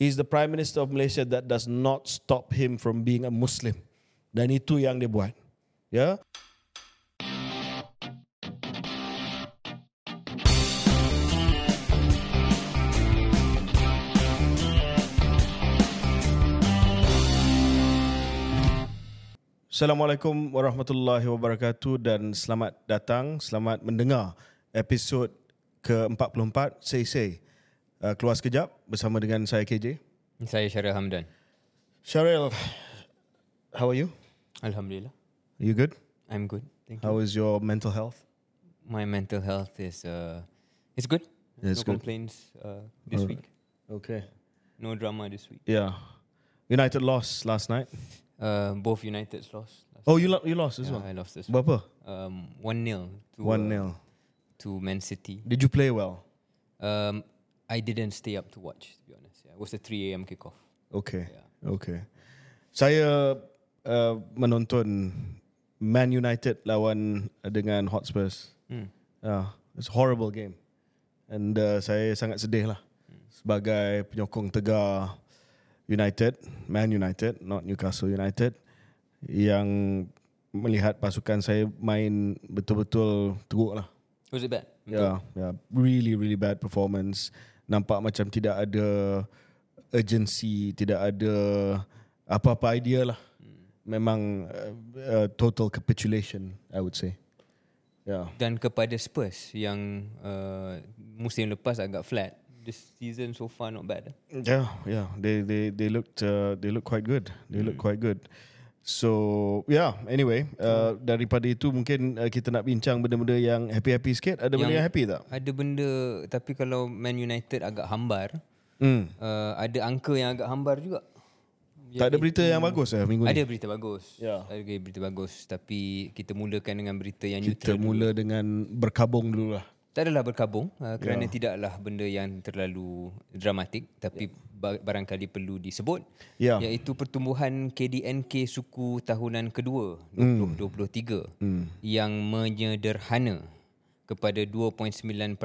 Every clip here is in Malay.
He's the Prime Minister of Malaysia that does not stop him from being a Muslim. Dan itu yang dia buat. Ya. Assalamualaikum warahmatullahi wabarakatuh dan selamat datang, selamat mendengar episod ke-44 Say Say. Uh, keluar sekejap bersama dengan saya KJ. Saya Syaril Hamdan. Sharil, how are you? Alhamdulillah. Are You good? I'm good. Thank you. How is your mental health? My mental health is uh it's good. It's no good. complaints uh, this Alright. week. Okay. No drama this week. Yeah. United lost last night. Uh, both United's lost. Oh, you lo- you lost as yeah, well. I lost this. Berapa? Um, one 0 to One uh, 0 to Man City. Did you play well? Um, I didn't stay up to watch. To be honest, yeah, it was a 3 a.m. kickoff. Okay. Yeah. Okay. Saya uh, menonton Man United lawan dengan Hotspurs. Hmm. Yeah, it's a horrible game. And uh, saya sangat sedih lah sebagai penyokong tegar United, Man United, not Newcastle United yang melihat pasukan saya main betul-betul teruk lah. Was it bad? Yeah, yeah, really really bad performance. Nampak macam tidak ada urgency, tidak ada apa-apa idea lah. Memang uh, uh, total capitulation, I would say. Yeah. Dan kepada Spurs yang uh, musim lepas agak flat. This season so far not bad. Yeah, yeah. They they they looked uh, they look quite good. They look quite good. So yeah. Anyway, uh, daripada itu mungkin uh, kita nak bincang benda-benda yang happy-happy sikit. Ada benda Yang- yang happy tak? Ada benda tapi kalau Man United agak hambar, Hmm. uh, ada angka yang agak hambar juga. Tak ada berita yang bagus eh minggu ni. Ada berita bagus. Ya. Ada berita bagus tapi kita mulakan dengan berita yang Kita neutral. mula dengan berkabung dulu lah. Tak adalah berkabung uh, kerana tidaklah benda yang terlalu dramatik tapi ba- barangkali perlu disebut Ya. iaitu pertumbuhan KDNK suku tahunan kedua 2023 yang menyederhana kepada 2.9%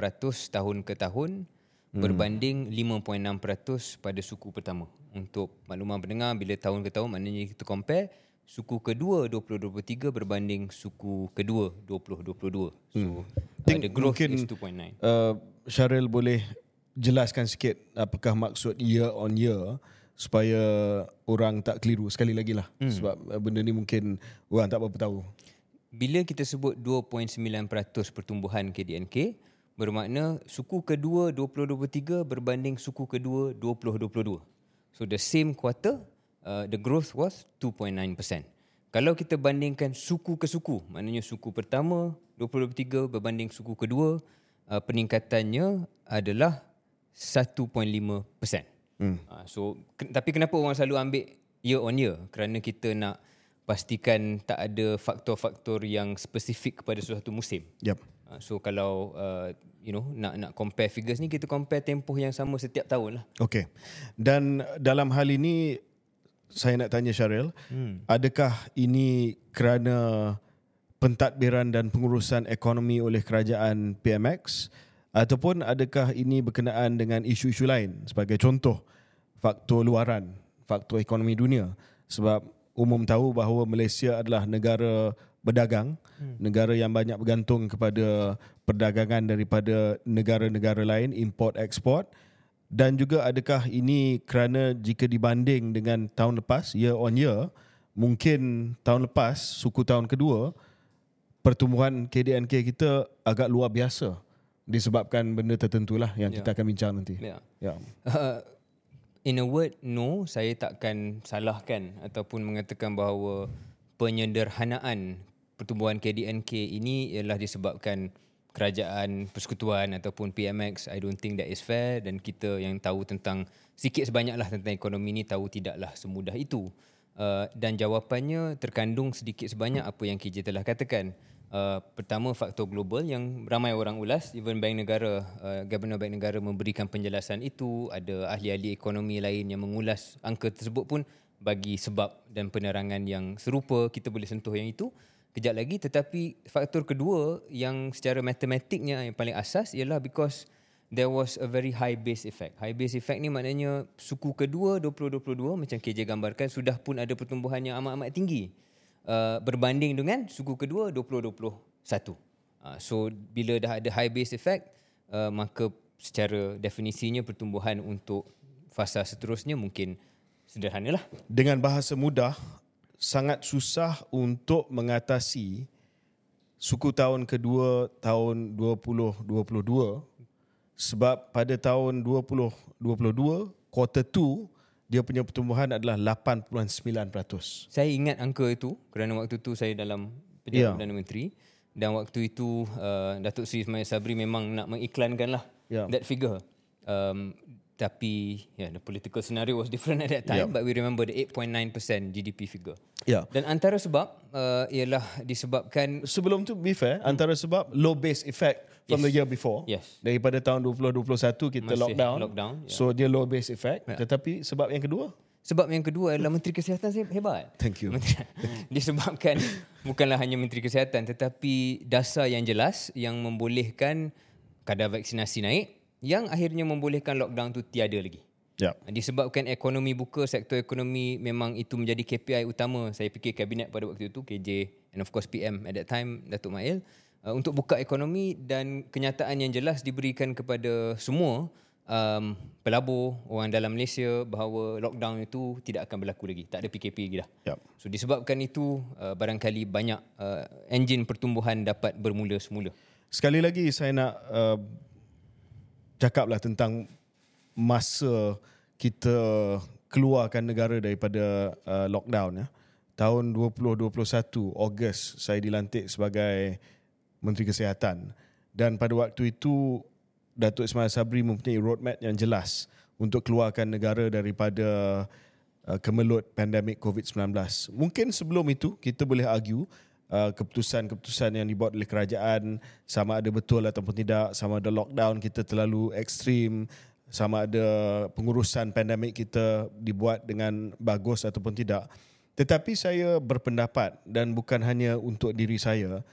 tahun ke tahun berbanding 5.6% pada suku pertama. Untuk makluman pendengar bila tahun ke tahun maknanya kita compare suku kedua 2023 berbanding suku kedua 2022. So uh, the growth mungkin- is 2.9. Uh, Syaril boleh jelaskan sikit apakah maksud year on year supaya orang tak keliru sekali lagi lah. Hmm. Sebab uh, benda ni mungkin orang tak berapa tahu. Bila kita sebut 2.9% pertumbuhan KDNK, bermakna suku kedua 2023 berbanding suku kedua 2022. So the same quarter, uh, the growth was 2.9%. Kalau kita bandingkan suku ke suku, maknanya suku pertama 2023 berbanding suku kedua, uh, peningkatannya adalah 1.5%. Hmm. Uh, so ke, tapi kenapa orang selalu ambil year on year? Kerana kita nak pastikan tak ada faktor-faktor yang spesifik kepada suatu musim. Yep. Uh, so kalau uh, you know nak nak compare figures ni kita compare tempoh yang sama setiap tahun lah. Okay. Dan dalam hal ini saya nak tanya Syaril, hmm. adakah ini kerana pentadbiran dan pengurusan ekonomi oleh kerajaan PMX ataupun adakah ini berkenaan dengan isu-isu lain sebagai contoh faktor luaran, faktor ekonomi dunia sebab umum tahu bahawa Malaysia adalah negara berdagang, hmm. negara yang banyak bergantung kepada perdagangan daripada negara-negara lain, import ekspor dan juga adakah ini kerana jika dibanding dengan tahun lepas year on year mungkin tahun lepas suku tahun kedua pertumbuhan KDNK kita agak luar biasa disebabkan benda tertentu lah yang yeah. kita akan bincang nanti. Ya. Ya. Uh, in a word, no, saya takkan salahkan ataupun mengatakan bahawa penyederhanaan pertumbuhan KDNK ini ialah disebabkan kerajaan persekutuan ataupun PMX. I don't think that is fair dan kita yang tahu tentang sikit sebanyaklah tentang ekonomi ini tahu tidaklah semudah itu. Uh, dan jawapannya terkandung sedikit sebanyak apa yang KJ telah katakan. Uh, pertama faktor global yang ramai orang ulas even bank negara uh, Governor Bank Negara memberikan penjelasan itu ada ahli-ahli ekonomi lain yang mengulas angka tersebut pun bagi sebab dan penerangan yang serupa kita boleh sentuh yang itu kejap lagi tetapi faktor kedua yang secara matematiknya yang paling asas ialah because there was a very high base effect. High base effect ni maknanya suku kedua 2022 macam KJ gambarkan sudah pun ada pertumbuhan yang amat-amat tinggi uh, berbanding dengan suku kedua 2021. Uh, so bila dah ada high base effect uh, maka secara definisinya pertumbuhan untuk fasa seterusnya mungkin sederhanalah. Dengan bahasa mudah, sangat susah untuk mengatasi suku tahun kedua tahun 2022 sebab pada tahun 2022 quarter 2 dia punya pertumbuhan adalah 8.9%. Saya ingat angka itu kerana waktu itu saya dalam pejabat yeah. Perdana Menteri dan waktu itu uh, Datuk Seri Ismail Sabri memang nak mengiklankanlah yeah. that figure. Um, tapi yeah, the political scenario was different at that time yeah. but we remember the 8.9% GDP figure. Yeah. Dan antara sebab uh, ialah disebabkan sebelum tu be fair hmm. antara sebab low base effect from yes. the year before. Yes. Daripada tahun 2021 kita Masih lockdown. lockdown yeah. So dia low base effect yeah. tetapi sebab yang kedua sebab yang kedua adalah Menteri Kesihatan saya hebat. Thank you. disebabkan bukanlah hanya Menteri Kesihatan tetapi dasar yang jelas yang membolehkan kadar vaksinasi naik yang akhirnya membolehkan lockdown tu tiada lagi. Ya. Disebabkan ekonomi buka, sektor ekonomi memang itu menjadi KPI utama. Saya fikir kabinet pada waktu itu, KJ and of course PM at that time, Datuk Mail, uh, untuk buka ekonomi dan kenyataan yang jelas diberikan kepada semua um, pelabur orang dalam Malaysia bahawa lockdown itu tidak akan berlaku lagi. Tak ada PKP lagi dah. Ya. So disebabkan itu, uh, barangkali banyak uh, enjin pertumbuhan dapat bermula semula. Sekali lagi saya nak uh, cakaplah tentang masa kita keluarkan negara daripada uh, lockdown ya. Tahun 2021 Ogos saya dilantik sebagai Menteri Kesihatan dan pada waktu itu Datuk Ismail Sabri mempunyai roadmap yang jelas untuk keluarkan negara daripada uh, kemelut pandemik COVID-19. Mungkin sebelum itu kita boleh argue Uh, keputusan-keputusan yang dibuat oleh kerajaan sama ada betul ataupun tidak sama ada lockdown kita terlalu ekstrim sama ada pengurusan pandemik kita dibuat dengan bagus ataupun tidak. Tetapi saya berpendapat dan bukan hanya untuk diri saya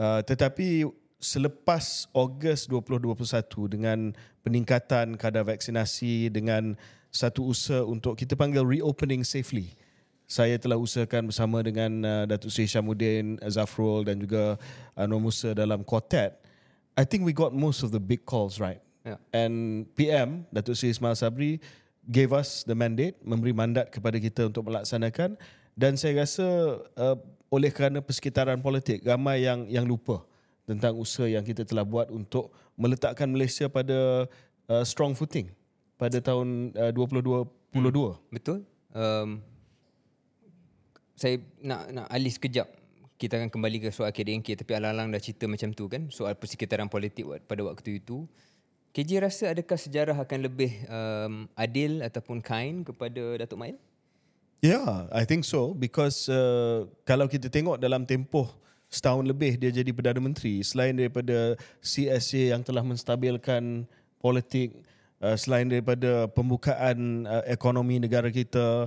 uh, tetapi selepas Ogos 2021 dengan peningkatan kadar vaksinasi dengan satu usaha untuk kita panggil reopening safely saya telah usahakan bersama dengan uh, Datuk Seri Syamuddin Zafrul dan juga Anwar Musa dalam quartet I think we got most of the big calls right yeah. and PM Datuk Seri Ismail Sabri gave us the mandate memberi mandat kepada kita untuk melaksanakan dan saya rasa uh, oleh kerana persekitaran politik ramai yang yang lupa tentang usaha yang kita telah buat untuk meletakkan Malaysia pada uh, strong footing pada tahun uh, 2022 hmm. betul um, saya nak nak alih sekejap. Kita akan kembali ke soal KDNK tapi alang-alang dah cerita macam tu kan. Soal persekitaran politik pada waktu itu. KJ rasa adakah sejarah akan lebih um, adil ataupun kind kepada Datuk Mail? Yeah, I think so. Because uh, kalau kita tengok dalam tempoh setahun lebih dia jadi Perdana Menteri selain daripada CSA yang telah menstabilkan politik Uh, selain daripada pembukaan uh, ekonomi negara kita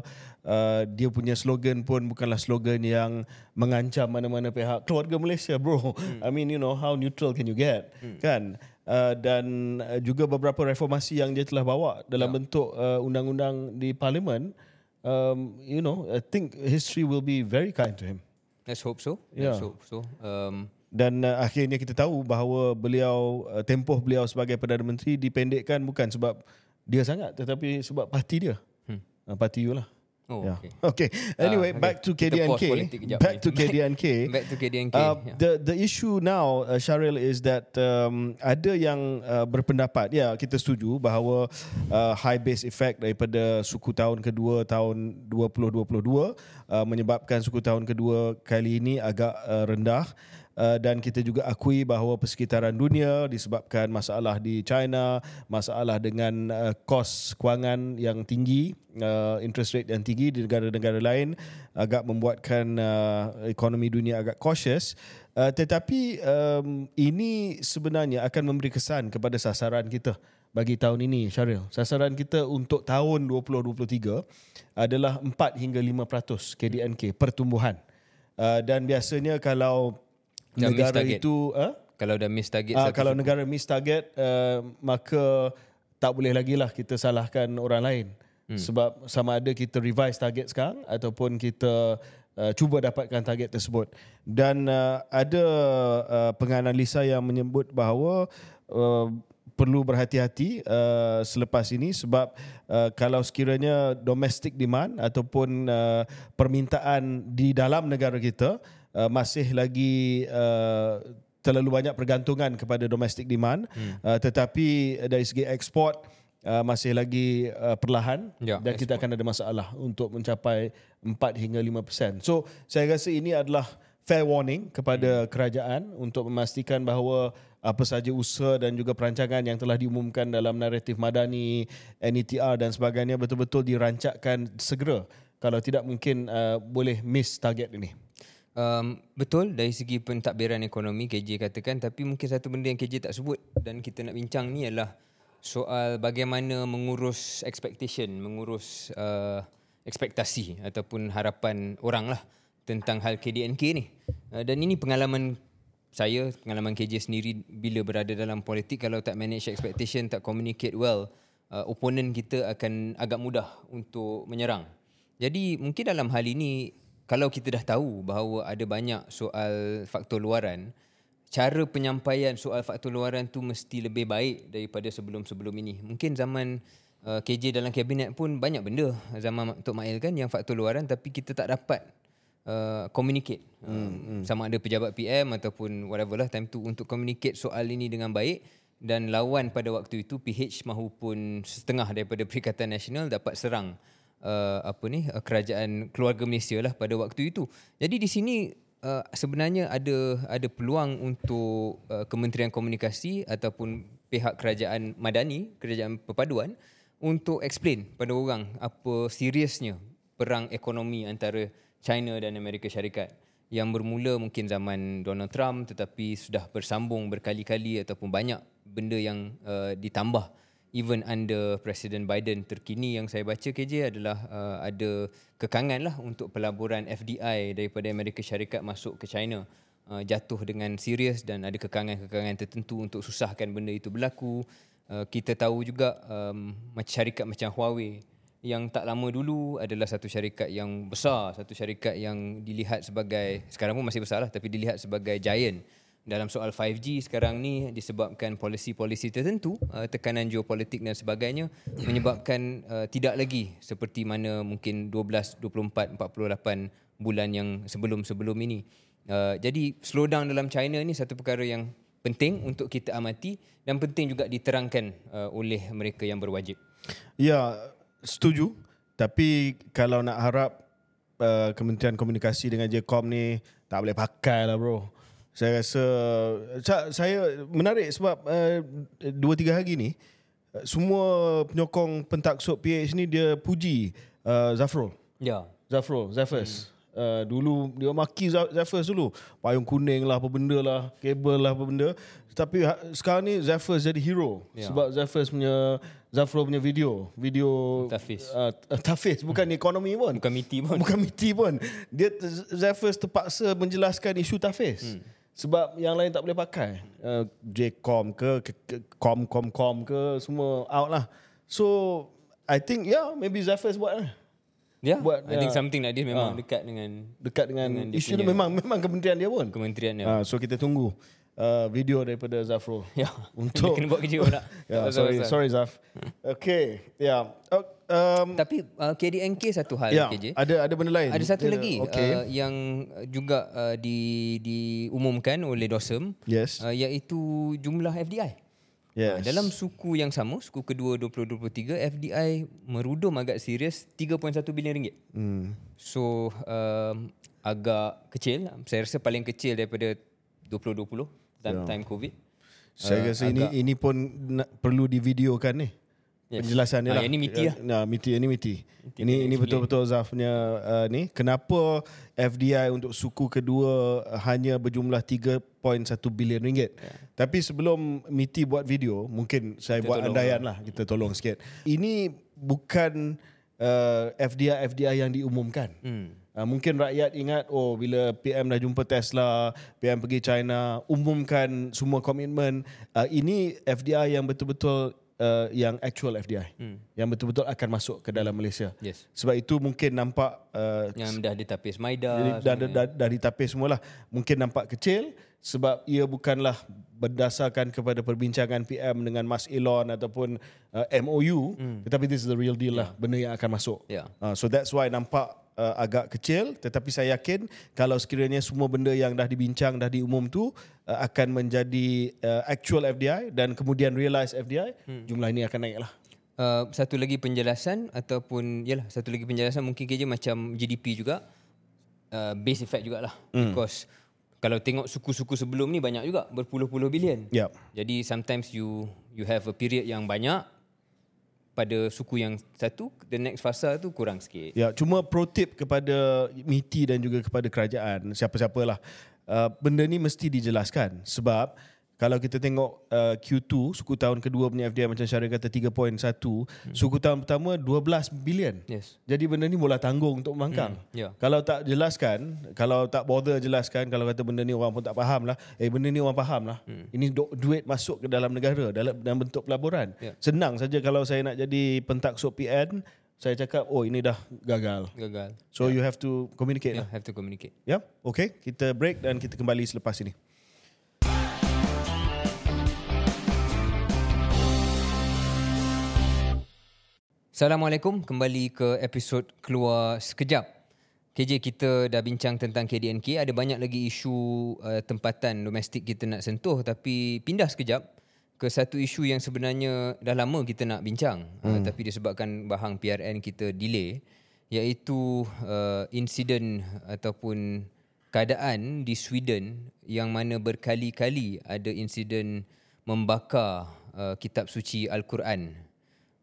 uh, dia punya slogan pun bukanlah slogan yang mengancam mana-mana pihak keluarga Malaysia bro hmm. I mean you know how neutral can you get hmm. kan uh, dan uh, juga beberapa reformasi yang dia telah bawa dalam yeah. bentuk uh, undang-undang di parlimen um, you know I think history will be very kind to him let's hope so let's yeah. hope so um, dan uh, akhirnya kita tahu bahawa beliau uh, tempoh beliau sebagai perdana menteri dipendekkan bukan sebab dia sangat tetapi sebab parti dia. Hmm. Uh, parti you lah. Oh, yeah. okay. okay. Anyway, uh, okay. back to KDNK. Back to KDNK. back to KDNK. Uh, yeah. The the issue now, uh, Sharil, is that um, ada yang uh, berpendapat, ya kita setuju bahawa uh, high base effect daripada suku tahun kedua tahun 2022 uh, menyebabkan suku tahun kedua kali ini agak uh, rendah. Uh, dan kita juga akui bahawa persekitaran dunia disebabkan masalah di China, masalah dengan uh, kos kewangan yang tinggi, uh, interest rate yang tinggi di negara-negara lain agak membuatkan uh, ekonomi dunia agak cautious. Uh, tetapi um, ini sebenarnya akan memberi kesan kepada sasaran kita bagi tahun ini Syaril. Sasaran kita untuk tahun 2023 adalah 4 hingga 5% KDNK pertumbuhan. Uh, dan biasanya kalau Macam negara itu uh? Kalau dah miss target Uh, kalau negara miss target uh, maka tak boleh lagi lah kita salahkan orang lain. Hmm. Sebab sama ada kita revise target sekarang ataupun kita uh, cuba dapatkan target tersebut. Dan uh, ada uh, penganalisa yang menyebut bahawa uh, perlu berhati-hati uh, selepas ini sebab uh, kalau sekiranya domestic demand ataupun uh, permintaan di dalam negara kita uh, masih lagi uh, terlalu banyak pergantungan kepada domestic demand hmm. uh, tetapi dari segi ekspor uh, masih lagi uh, perlahan Ya, dan kita akan ada masalah untuk mencapai 4 hingga 5%. So saya rasa ini adalah fair warning kepada hmm. kerajaan untuk memastikan bahawa apa saja usaha dan juga perancangan yang telah diumumkan dalam naratif madani, NETR dan sebagainya betul-betul dirancangkan segera. Kalau tidak mungkin uh, boleh miss target ini. Um, betul dari segi pentadbiran ekonomi KJ katakan tapi mungkin satu benda yang KJ tak sebut dan kita nak bincang ni adalah soal bagaimana mengurus expectation, mengurus uh, ekspektasi ataupun harapan orang lah tentang hal KDNK ni. Uh, dan ini pengalaman saya, pengalaman KJ sendiri bila berada dalam politik kalau tak manage expectation, tak communicate well, uh, opponent kita akan agak mudah untuk menyerang. Jadi mungkin dalam hal ini kalau kita dah tahu bahawa ada banyak soal faktor luaran, cara penyampaian soal faktor luaran tu mesti lebih baik daripada sebelum-sebelum ini. Mungkin zaman uh, KJ dalam kabinet pun banyak benda zaman Tok Mail kan yang faktor luaran tapi kita tak dapat uh, communicate. Hmm, uh, sama ada pejabat PM ataupun whatever lah time tu untuk communicate soal ini dengan baik dan lawan pada waktu itu PH mahupun setengah daripada Perikatan Nasional dapat serang uh, apa ni uh, kerajaan keluarga Malaysia lah pada waktu itu. Jadi di sini uh, sebenarnya ada ada peluang untuk uh, Kementerian Komunikasi ataupun pihak kerajaan madani, kerajaan perpaduan untuk explain pada orang apa seriusnya perang ekonomi antara China dan Amerika Syarikat yang bermula mungkin zaman Donald Trump tetapi sudah bersambung berkali-kali ataupun banyak benda yang uh, ditambah even under Presiden Biden terkini yang saya baca KJ adalah uh, ada kekangan lah untuk pelaburan FDI daripada Amerika Syarikat masuk ke China uh, jatuh dengan serius dan ada kekangan-kekangan tertentu untuk susahkan benda itu berlaku. Uh, kita tahu juga um, syarikat macam Huawei yang tak lama dulu adalah satu syarikat yang besar, satu syarikat yang dilihat sebagai sekarang pun masih besar lah tapi dilihat sebagai giant dalam soal 5G sekarang ni disebabkan polisi-polisi tertentu uh, tekanan geopolitik dan sebagainya menyebabkan uh, tidak lagi seperti mana mungkin 12 24 48 bulan yang sebelum-sebelum ini uh, jadi slowdown dalam China ni satu perkara yang penting untuk kita amati dan penting juga diterangkan uh, oleh mereka yang berwajib Ya, setuju. Tapi kalau nak harap uh, Kementerian Komunikasi dengan JKOM ni tak boleh pakai lah bro. Saya rasa sa- saya menarik sebab uh, dua tiga hari ni semua penyokong pentaksub PH ni dia puji uh, Zafrul. ya Zafrul, Zafers. Hmm. Uh, dulu dia maki Zafers dulu. Payung kuning lah apa benda lah, kabel lah apa benda. Tapi ha, sekarang ni Zafers jadi hero. Ya. Sebab Zafers punya Zafrul punya video, video Tafiz. Uh, Tafiz bukan ekonomi pun. bukan miti pun Bukan miti pun. Dia Zafers terpaksa menjelaskan isu Tafiz. Hmm. Sebab yang lain tak boleh pakai. Uh, JCOM ke, Com Com Com ke semua out lah. So I think yeah maybe Zafers buat lah. ya buat, I think ya. something like this memang Ah. dekat dengan dekat dengan, Dengan dia isu punya- memang memang kementerian dia pun. kementerian ya Uh, so kita tunggu uh, video daripada Zafrul. Ya. Untuk- Dia kena buat kerja pun tak? Tak sorry, sorry Zaf. Okay. Yeah. Uh, um, Tapi uh, KDNK satu hal ya, KJ. ada ada benda lain. Ada satu Dia- lagi Okay. uh, yang juga uh, di diumumkan oleh DOSM yes. uh, iaitu jumlah FDI. yes. Uh, dalam suku yang sama, suku kedua 2023, FDI merudum agak serius 3.1 bilion ringgit. hmm. So um, agak kecil, saya rasa paling kecil daripada 2020 time, time COVID. saya Uh, rasa ini ini pun nak, perlu divideokan ni. Yes. Penjelasan dia Ah, lah. yang ni MITI lah. Nah, MITI ini MITI. Ini ini betul-betul Zaf punya uh, ni. Kenapa FDI untuk suku kedua uh, hanya berjumlah 3.1 bilion ringgit. Ya. Tapi sebelum MITI buat video, mungkin saya buat tolong andaian lah. Kita tolong sikit. Ini bukan uh, FDI FDI yang diumumkan. Hmm. Uh, mungkin rakyat ingat oh bila PM dah jumpa Tesla, PM pergi China, umumkan semua komitmen. Uh, ini FDI yang betul-betul uh, yang actual FDI. Hmm. Yang betul-betul akan masuk ke dalam Malaysia. Yes. Sebab itu mungkin nampak uh, Yang dah ditapis Maida. dah, dah, dah, dah ditapis semualah. Mungkin nampak kecil sebab ia bukanlah berdasarkan kepada perbincangan PM dengan Mas Elon ataupun uh, MOU hmm. tetapi this is the real deal lah benda yang akan masuk. Yeah. Uh, so that's why nampak uh, agak kecil tetapi saya yakin kalau sekiranya semua benda yang dah dibincang dah diumum tu uh, akan menjadi uh, actual FDI dan kemudian realize FDI hmm. jumlah ini akan naik lah. Uh, satu lagi penjelasan ataupun yalah satu lagi penjelasan mungkin kerja macam GDP juga uh, base effect jugalah mm. because kalau tengok suku-suku sebelum ni banyak juga berpuluh-puluh bilion. Yep. Jadi sometimes you you have a period yang banyak pada suku yang satu the next fasa tu kurang sikit. Ya, cuma pro tip kepada MITI dan juga kepada kerajaan, siapa-siapalah. Uh, benda ni mesti dijelaskan sebab kalau kita tengok uh, Q2 suku tahun kedua punya FDI macam Syarif kata 3.1 hmm. suku tahun pertama 12 bilion Yes. jadi benda ni bola tanggung untuk membangkang Hmm, ya. kalau tak jelaskan kalau tak bother jelaskan kalau kata benda ni orang pun tak faham lah eh benda ni orang faham lah hmm. ini du- duit masuk ke dalam negara dalam, dalam bentuk pelaburan Ya. senang saja kalau saya nak jadi pentaksub PN saya cakap oh ini dah gagal Gagal. so you have to communicate Yeah, lah have to communicate. Ya, okay. Kita break dan kita kembali selepas ini. Assalamualaikum, kembali ke episod Keluar Sekejap. KJ kita dah bincang tentang KDNK, ada banyak lagi isu uh, tempatan domestik kita nak sentuh tapi pindah sekejap ke satu isu yang sebenarnya dah lama kita nak bincang hmm. uh, tapi disebabkan bahang PRN kita delay iaitu uh, insiden ataupun keadaan di Sweden yang mana berkali-kali ada insiden membakar uh, kitab suci Al-Quran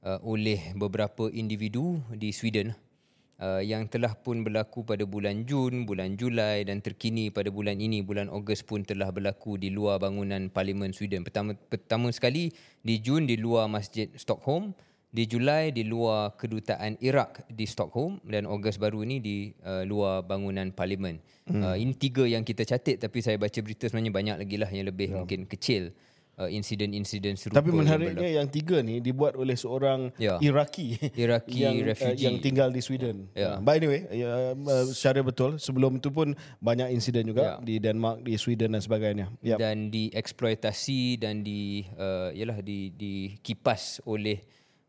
uh, oleh beberapa individu di Sweden uh, yang telah pun berlaku pada bulan Jun, bulan Julai dan terkini pada bulan ini bulan Ogos pun telah berlaku di luar bangunan Parlimen Sweden. Pertama pertama sekali di Jun di luar Masjid Stockholm, di Julai di luar kedutaan Iraq di Stockholm dan Ogos baru ini di uh, luar bangunan Parlimen. Hmm. Uh, ini tiga yang kita catat tapi saya baca berita sebenarnya banyak lagi lah yang lebih ya. mungkin kecil uh, insiden-insiden serupa. Tapi yang menariknya yang tiga ni dibuat oleh seorang Ya. Iraqi Iraqi yang, refugee. Uh, yang tinggal di Sweden. Ya. Uh, but anyway, uh, uh, secara betul sebelum itu pun banyak insiden juga Ya. di Denmark, di Sweden dan sebagainya. Yep. dan dieksploitasi dan di uh, yalah di dikipas oleh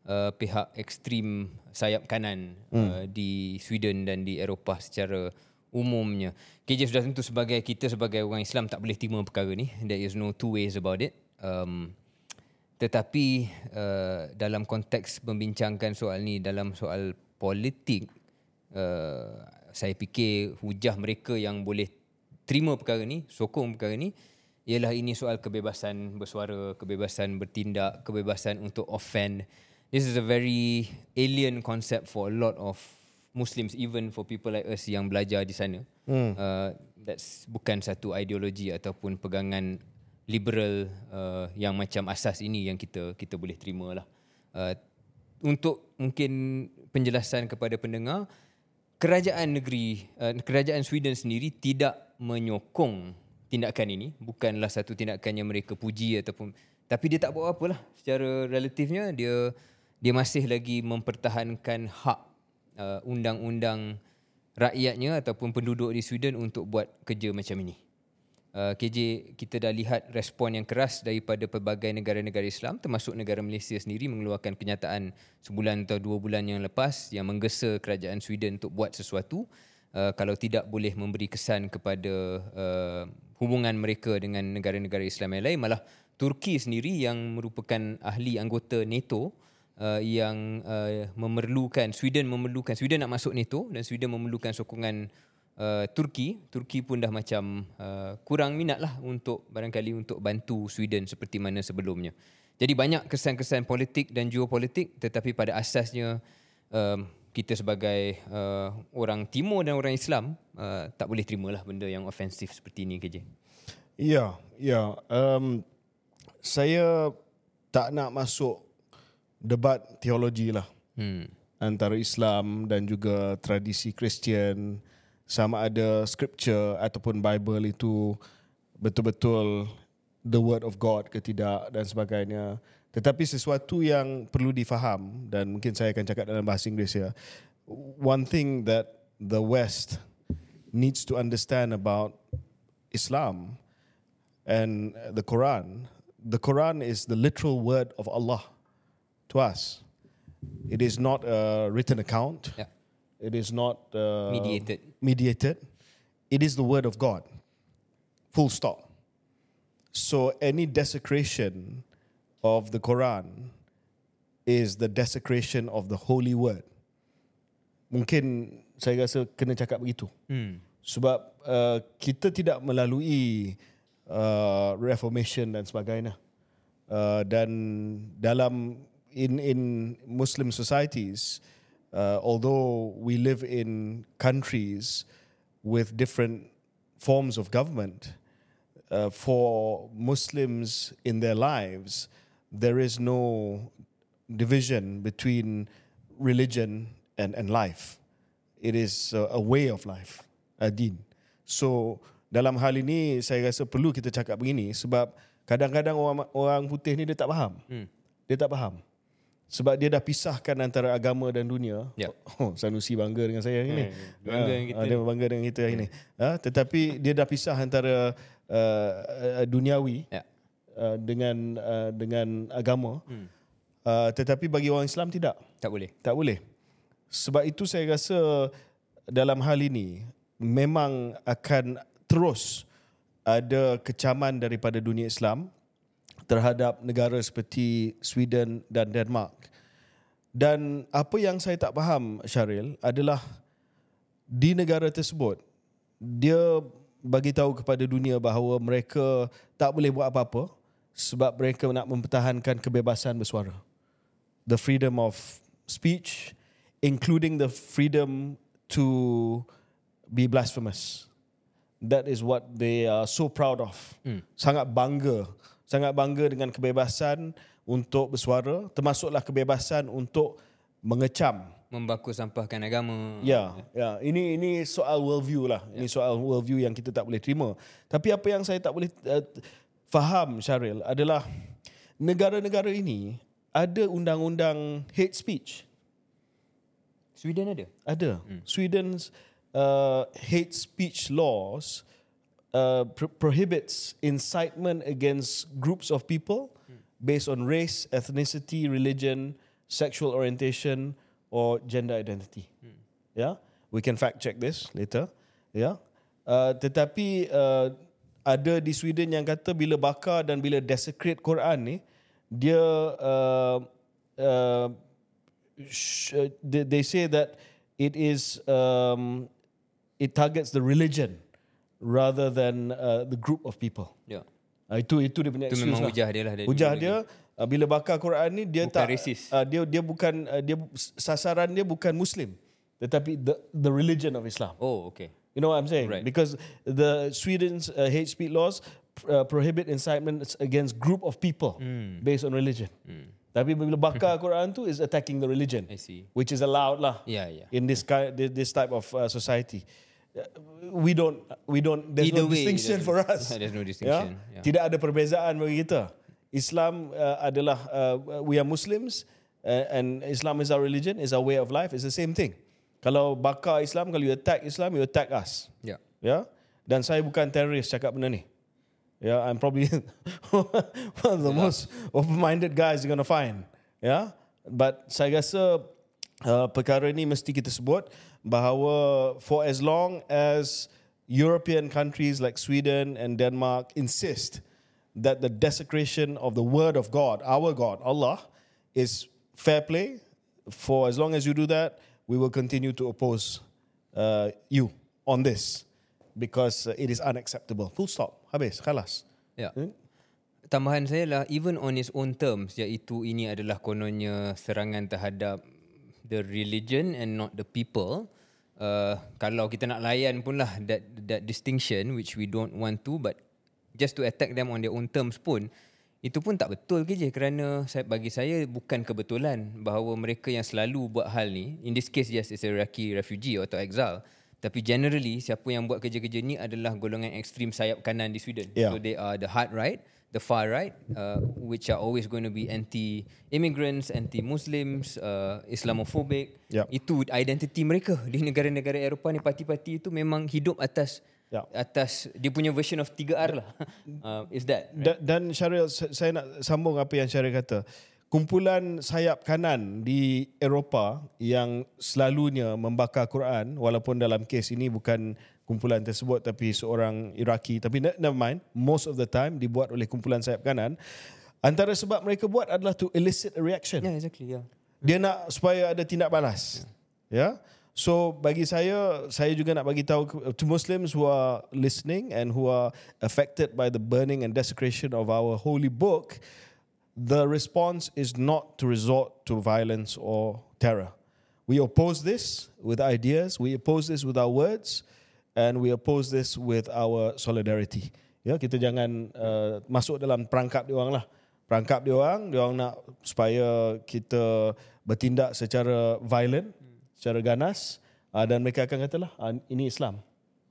uh, pihak ekstrim sayap kanan hmm. uh, di Sweden dan di Eropah secara umumnya. KJ sudah tentu sebagai kita sebagai orang Islam tak boleh terima perkara ni. There is no two ways about it. Um, tetapi uh, dalam konteks membincangkan soal ni dalam soal politik uh, saya fikir hujah mereka yang boleh terima perkara ni, sokong perkara ni ialah ini soal kebebasan bersuara, kebebasan bertindak, kebebasan untuk offend. This is a very alien concept for a lot of Muslims even for people like us yang belajar di sana. Hmm. Uh, that's bukan satu ideologi ataupun pegangan liberal uh, yang macam asas ini yang kita kita boleh terima lah. Uh, untuk mungkin penjelasan kepada pendengar, kerajaan negeri uh, kerajaan Sweden sendiri tidak menyokong tindakan ini, bukanlah satu tindakan yang mereka puji ataupun tapi dia tak buat apa lah secara relatifnya dia dia masih lagi mempertahankan hak uh, undang-undang rakyatnya ataupun penduduk di Sweden untuk buat kerja macam ini. Uh, KJ kita dah lihat respon yang keras daripada pelbagai negara-negara Islam termasuk negara Malaysia sendiri mengeluarkan kenyataan sebulan atau dua bulan yang lepas yang menggesa kerajaan Sweden untuk buat sesuatu. Uh, kalau tidak boleh memberi kesan kepada uh, hubungan mereka dengan negara-negara Islam yang lain malah Turki sendiri yang merupakan ahli anggota NATO uh, yang uh, memerlukan Sweden memerlukan Sweden nak masuk NATO dan Sweden memerlukan sokongan uh, Turki Turki pun dah macam uh, kurang minat lah untuk barangkali untuk bantu Sweden seperti mana sebelumnya jadi banyak kesan-kesan politik dan geopolitik tetapi pada asasnya um, kita sebagai uh, orang timur dan orang Islam uh, tak boleh terimalah benda yang ofensif seperti ini KJ. Ya, ya. Um, saya tak nak masuk debat teologi lah Hmm. antara Islam dan juga tradisi Kristian sama ada scripture ataupun Bible itu betul-betul the word of God ke tidak dan sebagainya. Tetapi sesuatu yang perlu difaham dan mungkin saya akan cakap dalam bahasa Inggeris ya. One thing that the West needs to understand about Islam and the Quran, the Quran is the literal word of Allah to us. It is not a written account. Yeah. It is not uh, Mediated. Mediated. It is the word of God. Full stop. So any desecration of the Quran is the desecration of the holy word. Mungkin saya rasa kena cakap begitu. Hmm. Sebab uh, kita tidak melalui uh, reformation dan sebagainya. Uh, dan dalam in in Muslim societies, uh, although we live in countries with different forms of government, uh, for Muslims in their lives, there is no division between religion and, and life. It is a, a way of life, a din. So dalam hal ini saya rasa perlu kita cakap begini sebab kadang-kadang orang orang putih ni dia tak faham. Hmm. Dia tak faham. Sebab dia dah pisahkan antara agama dan dunia. Ya. Oh, Sanusi bangga dengan saya hari ini. Hmm, bangga dengan kita. Ah, dia bangga dengan kita hari ini. Ha, tetapi dia dah pisah antara uh, duniawi Ya. uh, dengan uh, dengan agama. Hmm. Uh, tetapi bagi orang Islam tidak. Tak boleh. Tak boleh. Sebab itu saya rasa dalam hal ini memang akan terus ada kecaman daripada dunia Islam terhadap negara seperti Sweden dan Denmark. Dan apa yang saya tak faham Syaril adalah di negara tersebut dia bagi tahu kepada dunia bahawa mereka tak boleh buat apa-apa sebab mereka nak mempertahankan kebebasan bersuara. The freedom of speech including the freedom to be blasphemous. That is what they are so proud of. Hmm. Sangat bangga, sangat bangga dengan kebebasan untuk bersuara, termasuklah kebebasan untuk mengecam Membaku sampahkan agama. Ya, ya. Ini ini soal worldview lah. Ini soal worldview yang kita tak boleh terima. Tapi apa yang saya tak boleh uh, faham Syaril adalah negara-negara ini ada undang-undang hate speech. Sweden ada. Ada. Sweden's uh, hate speech laws uh, pro- prohibits incitement against groups of people based on race, ethnicity, religion, sexual orientation, or gender identity. Yeah, we can fact check this later. Yeah, uh, tetapi uh, ada di Sweden yang kata bila bakar dan bila desecrate Quran ni, dia uh, uh, sh- uh, they say that it is um, it targets the religion rather than uh, the group of people. Ya. Uh, itu itu dia punya Itu excuse memang lah. hujah dia lah. Hujah dia uh, bila bakar Quran ni dia Bukan tak. Uh, dia dia bukan uh, dia sasaran dia bukan muslim tetapi the the religion of Islam. Oh, okay. You know what I'm saying? Right. Because the Sweden's uh, hate speech laws uh, prohibit incitement against group of people Hmm. based on religion. Tapi bila bakar Quran tu is attacking the religion, I see. which is allowed lah Ya, ya. in this kind this type of uh, society. We don't we don't there's Either no way, distinction there's- for us. there's no distinction, yeah. Tidak ada perbezaan bagi kita. Islam uh, adalah uh, we are Muslims uh, and Islam is our religion, is our way of life. It's the same thing. Kalau bakar Islam, kalau you attack Islam, you attack us. Ya. Ya. Dan saya bukan teroris cakap benda ni. Yeah, I'm probably one of the most open-minded guys you're gonna find. Yeah, but saya rasa uh, perkara ini mesti kita sebut bahawa for as long as European countries like Sweden and Denmark insist that the desecration of the word of God, our God, Allah, is fair play, for as long as you do that, we will continue to oppose uh, you on this because uh, it is unacceptable. Full stop. Habis. Khalas. Ya. Hmm? Tambahan saya lah even on its own terms iaitu ini adalah kononnya serangan terhadap the religion and not the people. Uh, kalau kita nak layan pun lah that that distinction which we don't want to but just to attack them on their own terms pun itu pun tak betul ke je kerana saya, bagi saya bukan kebetulan bahawa mereka yang selalu buat hal ni in this case just is a Iraqi refugee atau exile Tapi generally siapa yang buat kerja-kerja ni adalah golongan ekstrim sayap kanan di Sweden. Yeah. So they are the hard right, the far right, uh, which are always going to be anti-immigrants, anti-Muslims, uh, Islamophobic. Yeah. Itu identiti mereka di negara-negara Eropah ni parti-parti itu memang hidup atas Yeah. atas dia punya version of 3R lah. Uh, is that right? Da- dan Syaril sa- saya nak sambung apa yang Syaril kata. Kumpulan sayap kanan di Eropah yang selalunya membakar Quran walaupun dalam kes ini bukan kumpulan tersebut tapi seorang Iraki tapi ne- never mind most of the time dibuat oleh kumpulan sayap kanan antara sebab mereka buat adalah to elicit a reaction. Yeah, exactly. Yeah. Dia nak supaya ada tindak balas. Ya. Yeah? So bagi saya saya juga nak bagi tahu to Muslims who are listening and who are affected by the burning and desecration of our holy book the response is not to resort to violence or terror. We oppose this with ideas, we oppose this with our words and we oppose this with our solidarity. Ya, kita jangan uh, masuk dalam perangkap dia orang lah. Perangkap dia orang, dia orang nak supaya kita bertindak secara violent, secara ganas uh, dan mereka akan katalah uh, ini Islam.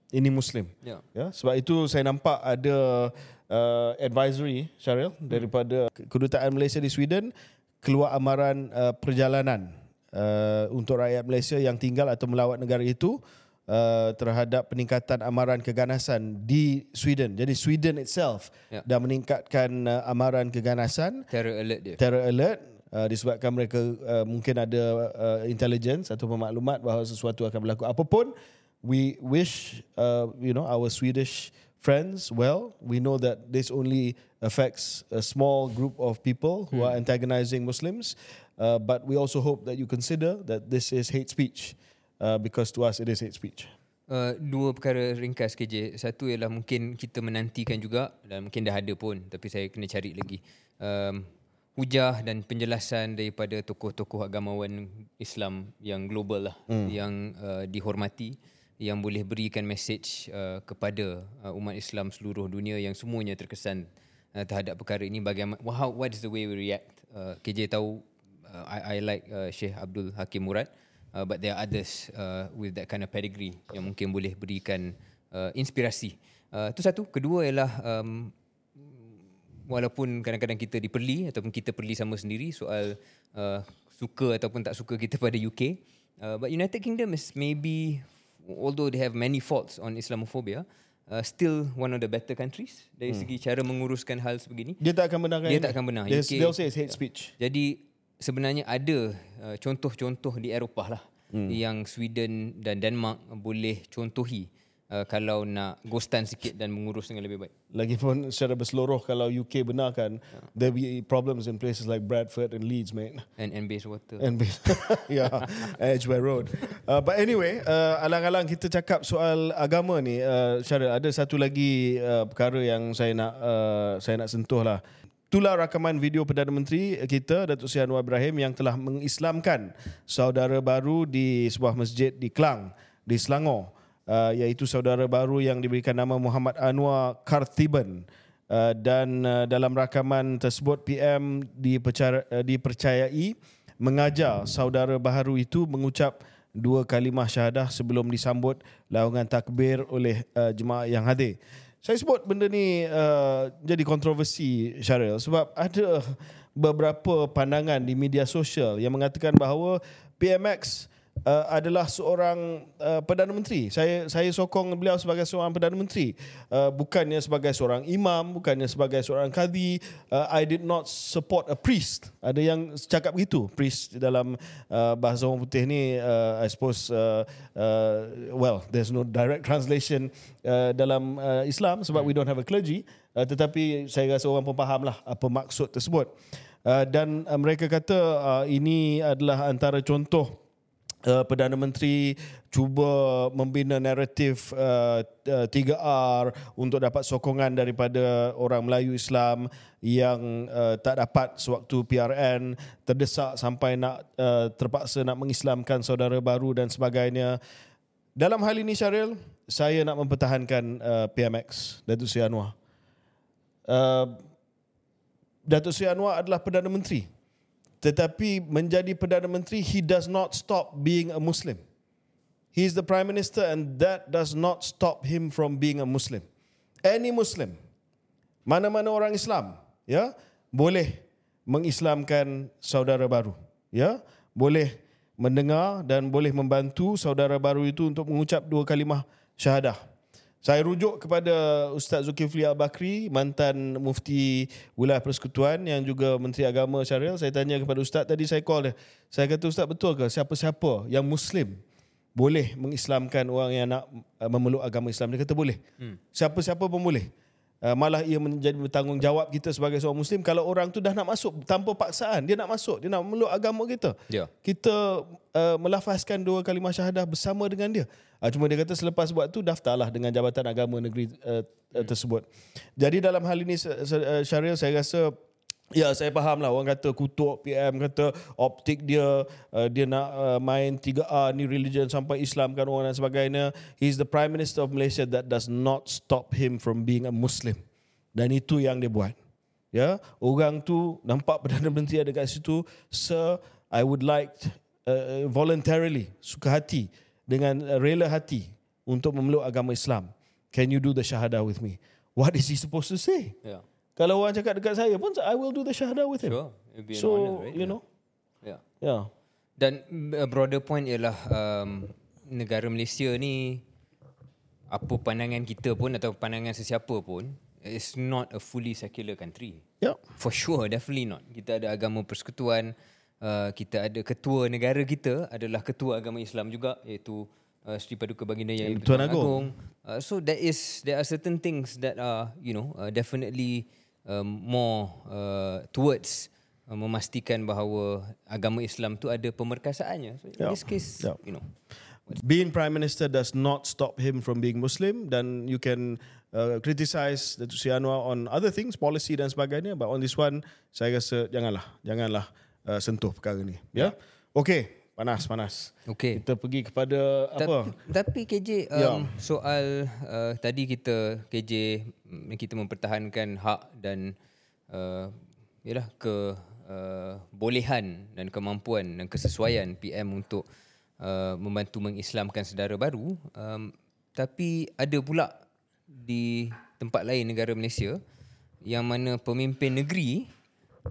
Ini Muslim. Yeah. Ya, sebab itu saya nampak ada uh, advisory Syaril daripada kedutaan Malaysia di Sweden keluar amaran uh, perjalanan uh, untuk rakyat Malaysia yang tinggal atau melawat negara itu uh, terhadap peningkatan amaran keganasan di Sweden. Jadi Sweden itself Ya. dah meningkatkan uh, amaran keganasan Terror alert dia. terror alert uh, disebabkan mereka uh, mungkin ada uh, intelligence atau maklumat bahawa sesuatu akan berlaku apapun we wish uh, you know our Swedish friends well we know that this only affects a small group of people who are antagonizing Muslims uh, but we also hope that you consider that this is hate speech uh, because to us it is hate speech Uh, dua perkara ringkas KJ. Satu ialah mungkin kita menantikan juga dan mungkin dah ada pun tapi saya kena cari lagi. Um, hujah dan penjelasan daripada tokoh-tokoh agamawan Islam yang global lah hmm. yang uh, dihormati yang boleh berikan message uh, kepada uh, umat Islam seluruh dunia yang semuanya terkesan uh, terhadap perkara ini bagaimana how, what is the way we react uh, KJ tahu uh, I, I like uh, Sheikh Abdul Hakim Murad uh, but there are others uh, with that kind of pedigree yang mungkin boleh berikan uh, inspirasi. Uh, itu satu. Kedua ialah um, walaupun kadang-kadang kita diperli ataupun kita perli sama sendiri soal uh, suka ataupun tak suka kita pada UK. Uh, but United Kingdom is maybe although they have many faults on Islamophobia, uh, still one of the better countries dari hmm. segi cara menguruskan hal sebegini. dia tak akan benarkan Dia tak akan benar. They'll- UK they'll say it's hate speech Jadi sebenarnya ada uh, contoh-contoh di Eropah lah hmm. yang Sweden dan Denmark boleh contohi uh, kalau nak ghostan sikit dan mengurus dengan lebih baik. Lagipun secara berseluruh kalau UK benarkan there be problems in places like Bradford and Leeds mate And and base water. and yeah Edgware Road uh, but anyway uh, alang-alang kita cakap soal agama ni uh, Syaril ada satu lagi uh, perkara yang saya nak uh, saya nak sentuh lah Itulah rakaman video Perdana Menteri kita Datuk Seri Anwar Ibrahim yang telah mengislamkan saudara baru di sebuah masjid di Klang di Selangor uh, iaitu saudara baru yang diberikan nama Muhammad Anwar Karthiban uh, dan uh, dalam rakaman tersebut PM dipercaya, uh, dipercayai mengajar saudara baharu itu mengucap dua kalimah syahadah sebelum disambut laungan takbir oleh uh, jemaah yang hadir. Saya sebut benda ni uh, jadi kontroversi Syaril. Sebab ada beberapa pandangan di media sosial yang mengatakan bahawa PMX uh, adalah seorang uh, perdana menteri. Saya saya sokong beliau sebagai seorang perdana menteri. Uh, bukannya sebagai seorang imam, bukannya sebagai seorang kadi. Uh, I did not support a priest. Ada yang cakap begitu. Priest dalam uh, bahasa orang putih ni uh, I suppose uh, uh, well there's no direct translation uh, dalam uh, Islam sebab we don't have a clergy. Uh, tetapi saya rasa orang pun faham lah apa maksud tersebut. Uh, dan uh, mereka kata uh, ini adalah antara contoh uh, Perdana Menteri cuba membina naratif uh, uh, 3R untuk dapat sokongan daripada orang Melayu Islam yang uh, tak dapat sewaktu PRN terdesak sampai nak uh, terpaksa nak mengislamkan saudara baru dan sebagainya. Dalam hal ini Syaril, saya nak mempertahankan uh, PMX Datuk Seri Anwar. Uh, Datuk Seri Anwar adalah Perdana Menteri. Tetapi menjadi Perdana Menteri, he does not stop being a Muslim. He is the prime minister and that does not stop him from being a Muslim. Any Muslim, mana-mana orang Islam, ya, boleh mengislamkan saudara baru. Ya, boleh mendengar dan boleh membantu saudara baru itu untuk mengucap dua kalimah syahadah. Saya rujuk kepada Ustaz Zulkifli Al-Bakri, mantan mufti wilayah persekutuan yang juga Menteri Agama Syariah. Saya tanya kepada Ustaz tadi, saya call dia. Saya kata, Ustaz betul ke siapa-siapa yang Muslim boleh mengislamkan orang yang nak uh, memeluk agama Islam? Dia kata boleh. Hmm. Siapa-siapa pun boleh. Uh, malah ia menjadi bertanggungjawab kita sebagai seorang Muslim kalau orang tu dah nak masuk tanpa paksaan. Dia nak masuk, dia nak memeluk agama kita. Ya. Kita uh, melafazkan dua kalimah syahadah bersama dengan dia. Uh, cuma dia kata selepas buat tu daftarlah dengan Jabatan Agama Negeri uh, uh, tersebut. Jadi dalam hal ini uh, Syariah saya rasa Ya saya faham lah orang kata kutuk PM kata optik dia uh, dia nak uh, main 3A ni religion sampai Islam kan orang dan sebagainya. He's the prime minister of Malaysia that does not stop him from being a Muslim. Dan itu yang dia buat. Ya, orang tu nampak Perdana Menteri ada kat situ, sir, I would like uh, voluntarily suka hati dengan uh, rela hati untuk memeluk agama Islam. Can you do the syahadah with me? What is he supposed to say? Yeah. Kalau orang cakap dekat saya pun I will do the syahadah with him. Sure. It'll be an So, honor, right? you know. Yeah. Yeah. Dan a broader point ialah um, negara Malaysia ni apa pandangan kita pun atau pandangan sesiapa pun it's not a fully secular country. Yeah. For sure, definitely not. Kita ada agama persekutuan, uh, kita ada ketua negara kita adalah ketua agama Islam juga iaitu uh, Sri Paduka Baginda Yang Tuan Agong. Uh, so there is there are certain things that are you know uh, definitely um, more uh, towards uh, memastikan bahawa agama Islam tu ada pemerkasaannya. So in Yeah. this case, Yeah. you know, Being prime minister does not stop him from being Muslim. Dan you can uh, criticize Datuk Seri Anwar on other things, policy dan sebagainya. But on this one, saya rasa janganlah, janganlah uh, sentuh perkara ni. Ya. Yeah? Okay, panas, panas. okay. Kita pergi kepada apa? Tapi, KJ um, Ya. soal uh, tadi kita KJ mm, kita mempertahankan hak dan uh, yalah ke uh, bolehan dan kemampuan dan kesesuaian PM untuk uh, membantu mengislamkan saudara baru um, tapi ada pula di tempat lain negara Malaysia yang mana pemimpin negeri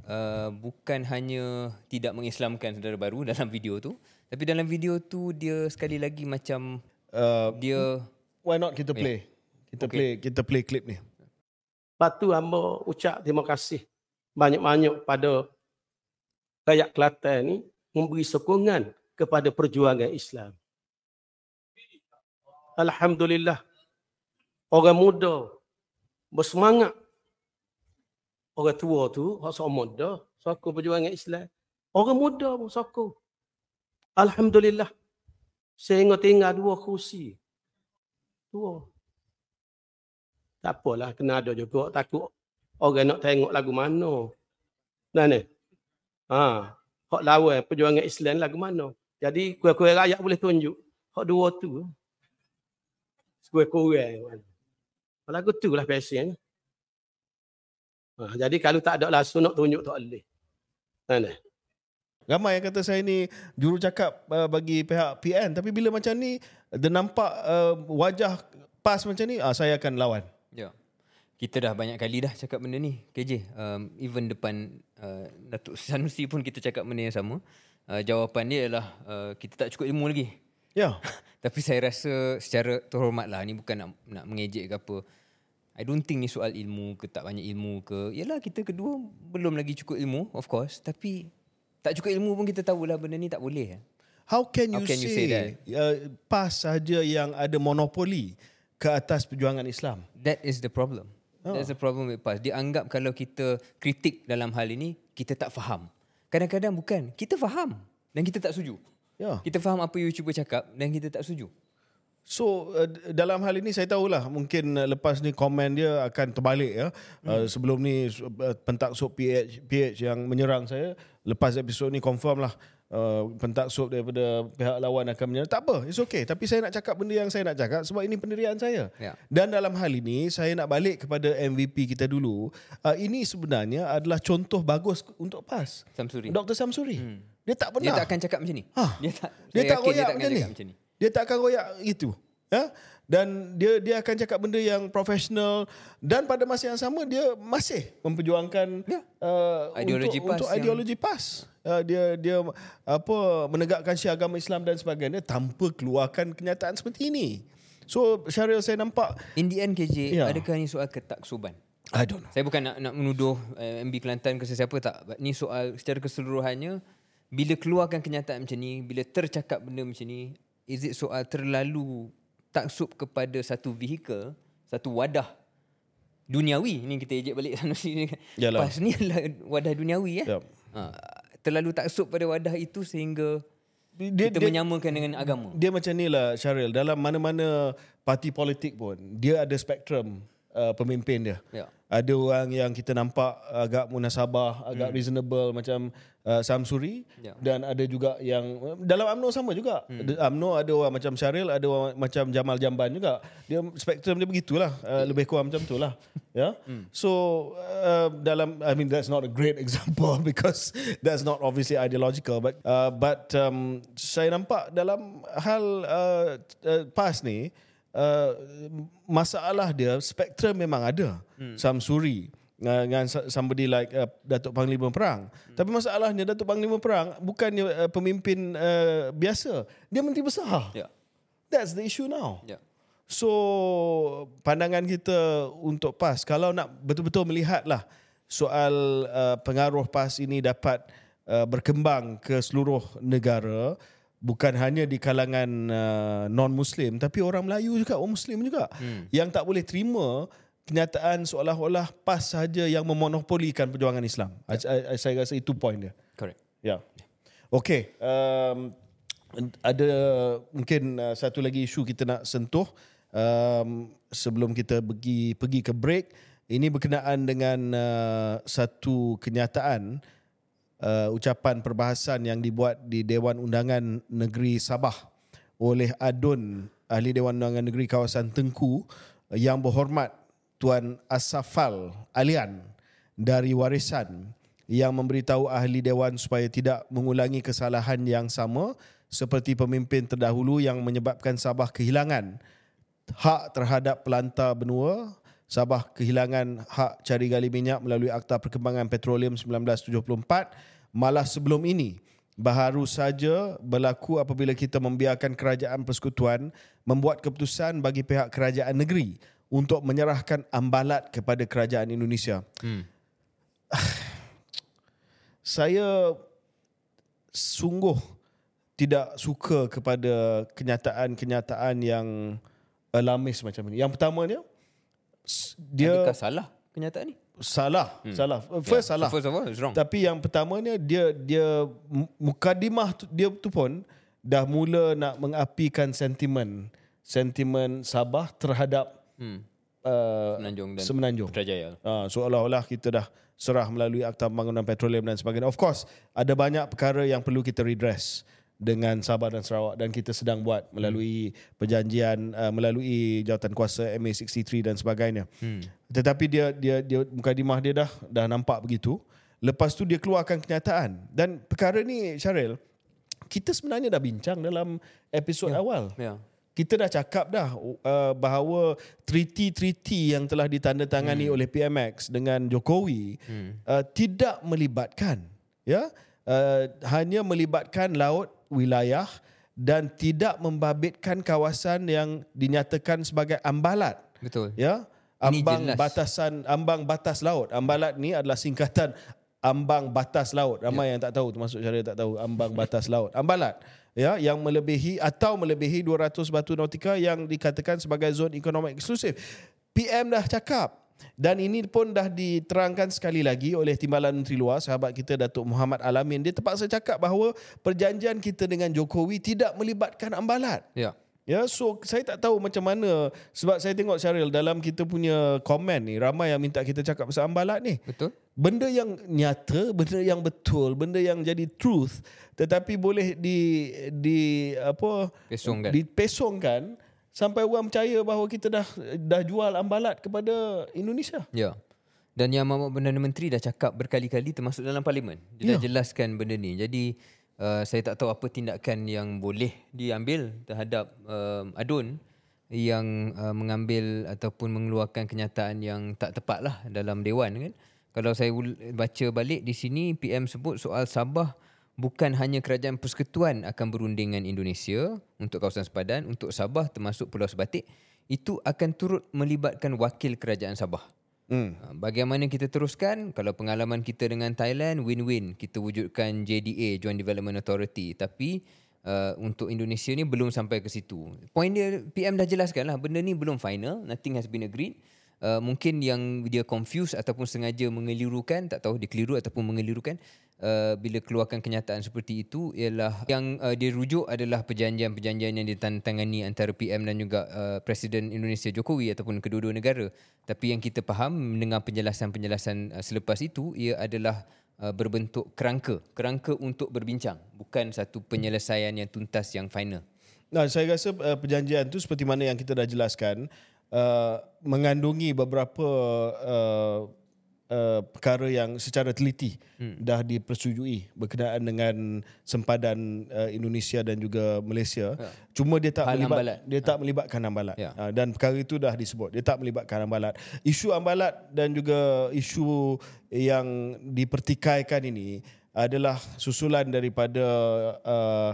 uh, bukan hanya tidak mengislamkan saudara baru dalam video tu tapi dalam video tu dia sekali lagi macam Uh, dia why not kita play? Kita Okay. play, kita play clip ni. Lepas tu hamba ucap terima kasih banyak-banyak pada rakyat Kelantan ni memberi sokongan kepada perjuangan Islam. Alhamdulillah. Orang muda bersemangat. Orang tua tu, orang seorang muda, sokong perjuangan Islam. Orang muda pun sokong. Alhamdulillah. Sehingga tinggal dua kursi. Dua. Tak apalah, kena ada juga. Takut orang nak tengok lagu mana. Nah ni. Ha. Hak lawan perjuangan Islam lagu mana. Jadi kurang-kurang rakyat boleh tunjuk. Hak dua tu. Sekurang-kurang. Lagu tu lah biasanya. Ha, jadi kalau tak ada langsung nak tunjuk tak boleh. Nah ni. Ramai yang kata saya ni juru cakap uh, bagi pihak PN tapi bila macam ni dia nampak uh, wajah pas macam ni uh, saya akan lawan. ya kita dah banyak kali dah cakap benda ni KJ um, even depan uh, Datuk Sanusi pun kita cakap benda yang sama uh, jawapan dia ialah uh, kita tak cukup ilmu lagi Ya. Tapi saya rasa secara terhormat lah. Ni bukan nak, nak mengejek ke apa. I don't think ni soal ilmu ke tak banyak ilmu ke. Yalah kita kedua belum lagi cukup ilmu of course. Tapi tak cukup ilmu pun kita tahulah benda ni tak boleh. How can you How can say, you say that? Uh, PAS saja yang ada monopoli ke atas perjuangan Islam? That is the problem. Oh. That's the problem with PAS. Dia anggap kalau kita kritik dalam hal ini, kita tak faham. Kadang-kadang bukan. Kita faham dan kita tak setuju. Ya. Kita faham apa you cuba cakap dan kita tak setuju. So uh, dalam hal ini saya tahulah mungkin uh, lepas ni komen dia akan terbalik ya. Hmm. Uh, sebelum ni uh, pentaksub PH PH yang menyerang saya lepas episod ni confirm lah uh, pentaksub daripada pihak lawan akan menyerang. Tak apa, it's okay. Tapi saya nak cakap benda yang saya nak cakap sebab ini pendirian saya. Ya. Dan dalam hal ini saya nak balik kepada MVP kita dulu. Uh, ini sebenarnya adalah contoh bagus untuk PAS. Samsuri. Dr. Samsuri. Hmm. Dia tak Dia pernah. tak akan cakap macam ni. Ha. Dia tak Dia tak yakin royak dia tak akan macam ni. cakap macam ni. Dia tak akan royak gitu. Ya? Dan dia dia akan cakap benda yang profesional dan pada masa yang sama dia masih memperjuangkan Ya. uh, Ideologi untuk, PAS untuk yang- ideologi PAS. Uh, dia dia apa menegakkan syiar agama Islam dan sebagainya tanpa keluarkan kenyataan seperti ini. So Syaril saya nampak In the end KJ, Ya. adakah ni soal ketaksuban? I don't know. Saya bukan nak nak menuduh uh, MB Kelantan ke sesiapa tak. But Ni soal secara keseluruhannya bila keluarkan kenyataan macam ni, bila tercakap benda macam ni, is it soal terlalu taksub kepada satu vehicle, satu wadah duniawi ni kita ejek balik sana sini. Yalah. Pas ni adalah wadah duniawi eh. Yep. Ha, terlalu taksub pada wadah itu sehingga Dia, kita dia, menyamakan dengan agama. dia macam ni lah Syaril. Dalam mana-mana parti politik pun, dia ada spektrum uh, pemimpin dia. Ya. Ada orang yang kita nampak agak munasabah, agak hmm. reasonable macam uh, Samsuri Ya. dan ada juga yang dalam UMNO sama juga. Hmm. UMNO ada orang macam Syaril, ada orang macam Jamal Jamban juga. Dia spektrum dia begitulah, uh, lebih kurang macam tu lah. Ya. Hmm. So uh, dalam I mean that's not a great example because that's not obviously ideological but uh, but um, saya nampak dalam hal uh, uh, PAS ni uh, masalah dia spektrum memang ada. Hmm. Samsuri uh, dengan somebody like uh, Datuk Panglima Perang. Hmm. Tapi masalahnya Datuk Panglima Perang bukannya uh, pemimpin uh, biasa. Dia menteri besar. Ya. That's the issue now. Ya. So pandangan kita untuk PAS kalau nak betul-betul melihatlah soal uh, pengaruh PAS ini dapat uh, berkembang ke seluruh negara bukan hanya di kalangan uh, non-muslim tapi orang Melayu juga orang muslim juga hmm. yang tak boleh terima kenyataan seolah-olah PAS sahaja yang memonopolikan perjuangan Islam. I, I, saya rasa itu point dia. Correct. Ya. Okey, um, ada mungkin uh, satu lagi isu kita nak sentuh um, sebelum kita pergi pergi ke break. Ini berkenaan dengan uh, satu kenyataan uh, ucapan perbahasan yang dibuat di Dewan Undangan Negeri Sabah oleh Adun Ahli Dewan Undangan Negeri kawasan Tengku uh, yang berhormat Tuan Asafal Alian dari Warisan yang memberitahu ahli dewan supaya tidak mengulangi kesalahan yang sama seperti pemimpin terdahulu yang menyebabkan Sabah kehilangan hak terhadap pelantar benua, Sabah kehilangan hak cari gali minyak melalui Akta Perkembangan Petroleum 1974, malah sebelum ini baru saja berlaku apabila kita membiarkan kerajaan persekutuan membuat keputusan bagi pihak kerajaan negeri untuk menyerahkan ambalat kepada kerajaan Indonesia. Hmm. Saya sungguh tidak suka kepada kenyataan-kenyataan yang alamis macam ini. Yang pertamanya dia Adakah salah kenyataan ni? salah, salah. First salah. So first of all, it's wrong. Tapi yang pertamanya dia dia mu- mukadimah tu, dia tu pun dah mula nak mengapikan sentimen sentimen Sabah terhadap Hmm. uh, Semenanjung dan Semenanjung. Putrajaya. Ha, seolah-olah kita dah serah melalui Akta Pembangunan Petroleum dan sebagainya. Of course, ada banyak perkara yang perlu kita redress dengan Sabah dan Sarawak dan kita sedang buat melalui perjanjian uh, melalui jawatan kuasa MA63 dan sebagainya. Hmm. Tetapi dia dia dia mukadimah dia dah dah nampak begitu. Lepas tu dia keluarkan kenyataan dan perkara ni Syaril kita sebenarnya dah bincang dalam episod ya. awal Ya. kita dah cakap dah uh, bahawa treaty-treaty yang telah ditandatangani hmm. oleh PMX dengan Jokowi hmm. uh, tidak melibatkan ya uh, hanya melibatkan laut wilayah dan tidak membabitkan kawasan yang dinyatakan sebagai ambalat. Betul. ya? Ambang batasan ambang batas laut. Ambalat ni adalah singkatan ambang batas laut. Ramai ya. yang tak tahu termasuk Syaril tak tahu ambang batas laut. Ambalat ya yang melebihi atau melebihi 200 batu nautika yang dikatakan sebagai zon ekonomi eksklusif. PM dah cakap dan ini pun dah diterangkan sekali lagi oleh Timbalan Menteri Luar sahabat kita Datuk Muhammad Alamin dia terpaksa cakap bahawa perjanjian kita dengan Jokowi tidak melibatkan ambalat Ya. Ya, so saya tak tahu macam mana sebab saya tengok Syaril dalam kita punya komen ni ramai yang minta kita cakap pasal ambalat ni. Betul? Benda yang nyata, benda yang betul, benda yang jadi truth tetapi boleh di di apa Pesongkan. dipesongkan sampai orang percaya bahawa kita dah dah jual ambalat kepada Indonesia. Ya. Dan Yang Mamat Perdana Menteri dah cakap berkali-kali termasuk dalam parlimen. Dia dah Ya. jelaskan benda ni. Jadi uh, saya tak tahu apa tindakan yang boleh diambil terhadap uh, adun yang uh, mengambil ataupun mengeluarkan kenyataan yang tak tepat lah dalam dewan kan. Kalau saya baca balik di sini PM sebut soal Sabah bukan hanya kerajaan persekutuan akan berunding dengan Indonesia untuk kawasan sepadan untuk Sabah termasuk Pulau Sebatik itu akan turut melibatkan wakil kerajaan Sabah. Hmm. Bagaimana kita teruskan? Kalau pengalaman kita dengan Thailand win-win, kita wujudkan JDA Joint Development Authority tapi uh, untuk Indonesia ni belum sampai ke situ. Poin dia PM dah jelaskan lah benda ni belum final, nothing has been agreed. Uh, mungkin yang dia confuse ataupun sengaja mengelirukan, tak tahu dia keliru ataupun mengelirukan uh, bila keluarkan kenyataan seperti itu ialah yang uh, dia rujuk adalah perjanjian-perjanjian yang ditandatangani antara PM dan juga uh, Presiden Indonesia Jokowi ataupun kedua-dua negara. Tapi yang kita faham mendengar penjelasan-penjelasan uh, selepas itu ia adalah uh, berbentuk kerangka, kerangka untuk berbincang, bukan satu penyelesaian yang tuntas yang final. Nah, saya rasa uh, perjanjian tu seperti mana yang kita dah jelaskan uh, mengandungi beberapa uh, uh, perkara yang secara teliti hmm. dah dipersetujui berkenaan dengan sempadan uh, Indonesia dan juga Malaysia. Ya. Cuma dia tak Hal melibat ambalat. dia tak ha. melibatkan ambalat. Ya. Uh, dan perkara itu dah disebut. Dia tak melibatkan ambalat. Isu ambalat dan juga isu yang dipertikaikan ini adalah susulan daripada uh,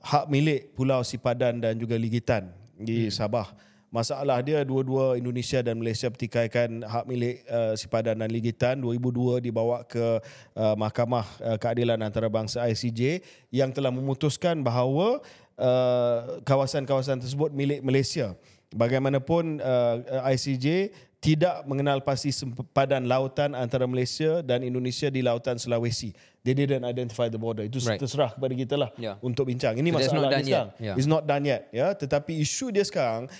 hak milik Pulau Sipadan dan juga Ligitan di hmm. Sabah. Masalah dia dua-dua Indonesia dan Malaysia pertikaikan hak milik uh, Sipadan dan Ligitan 2002 dibawa ke uh, Mahkamah uh, Keadilan Antarabangsa ICJ yang telah memutuskan bahawa uh, kawasan-kawasan tersebut milik Malaysia. Bagaimanapun uh, ICJ tidak mengenal pasti sempadan lautan antara Malaysia dan Indonesia di lautan Sulawesi. They didn't identify the border. Itu right. terserah kepada kita lah Yeah. untuk bincang. Ini So, masalah not done sekarang. yet. Yeah. It's not done yet. Ya, tetapi isu dia sekarang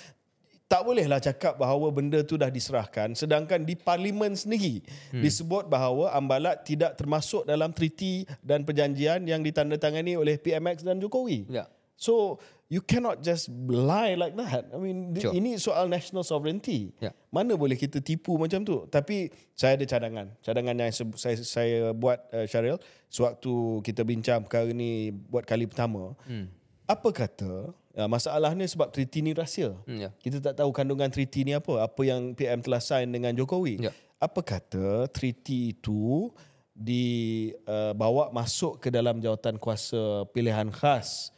tak bolehlah cakap bahawa benda tu dah diserahkan sedangkan di parlimen sendiri hmm. disebut bahawa ambalat tidak termasuk dalam treaty dan perjanjian yang ditandatangani oleh PMX dan Jokowi. Ya. So you cannot just lie like that. I mean Sure. ini soal national sovereignty. Ya. Mana boleh kita tipu macam tu? Tapi saya ada cadangan. Cadangan yang saya saya buat uh, Syaril sewaktu kita bincang perkara ni buat kali pertama. Hmm. Apa kata uh, masalahnya sebab treaty ni rahsia. Hmm, ya. Kita tak tahu kandungan treaty ni apa, apa yang PM telah sign dengan Jokowi. Ya. Apa kata treaty itu dibawa uh, masuk ke dalam jawatan kuasa pilihan khas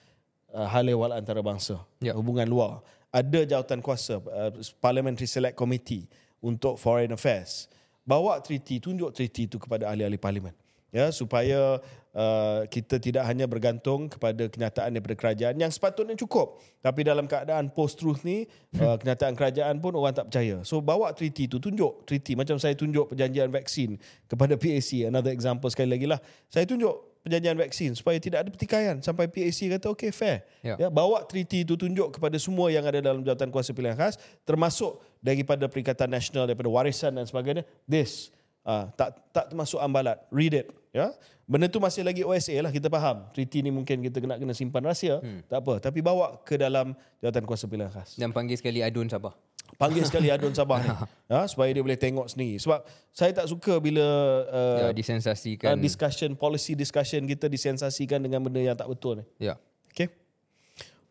uh, hal ehwal antarabangsa, Ya. hubungan luar. Ada jawatan kuasa uh, Parliamentary Select Committee untuk Foreign Affairs. Bawa treaty, tunjuk treaty itu kepada ahli-ahli parlimen. Ya, supaya uh, kita tidak hanya bergantung kepada kenyataan daripada kerajaan yang sepatutnya cukup. Tapi dalam keadaan post-truth ni, uh, kenyataan kerajaan pun orang tak percaya. So bawa treaty tu, tunjuk treaty. Macam saya tunjuk perjanjian vaksin kepada PAC. Another example sekali lagi lah. Saya tunjuk perjanjian vaksin supaya tidak ada pertikaian sampai PAC kata okay fair. Ya. Ya, bawa treaty itu tunjuk kepada semua yang ada dalam jawatan kuasa pilihan khas termasuk daripada Perikatan Nasional daripada warisan dan sebagainya. This uh, tak tak termasuk ambalat. Read it, ya. Benda tu masih lagi OSA lah kita faham. Treaty ni mungkin kita kena kena simpan rahsia, hmm. tak apa. Tapi bawa ke dalam jawatan kuasa pilihan khas. Dan panggil sekali adun Sabah. Panggil sekali Adun Sabah ni. Ha, supaya dia boleh tengok sendiri. Sebab saya tak suka bila uh, Ya, disensasikan. uh, discussion, policy discussion kita disensasikan dengan benda yang tak betul ni. ya. Okay.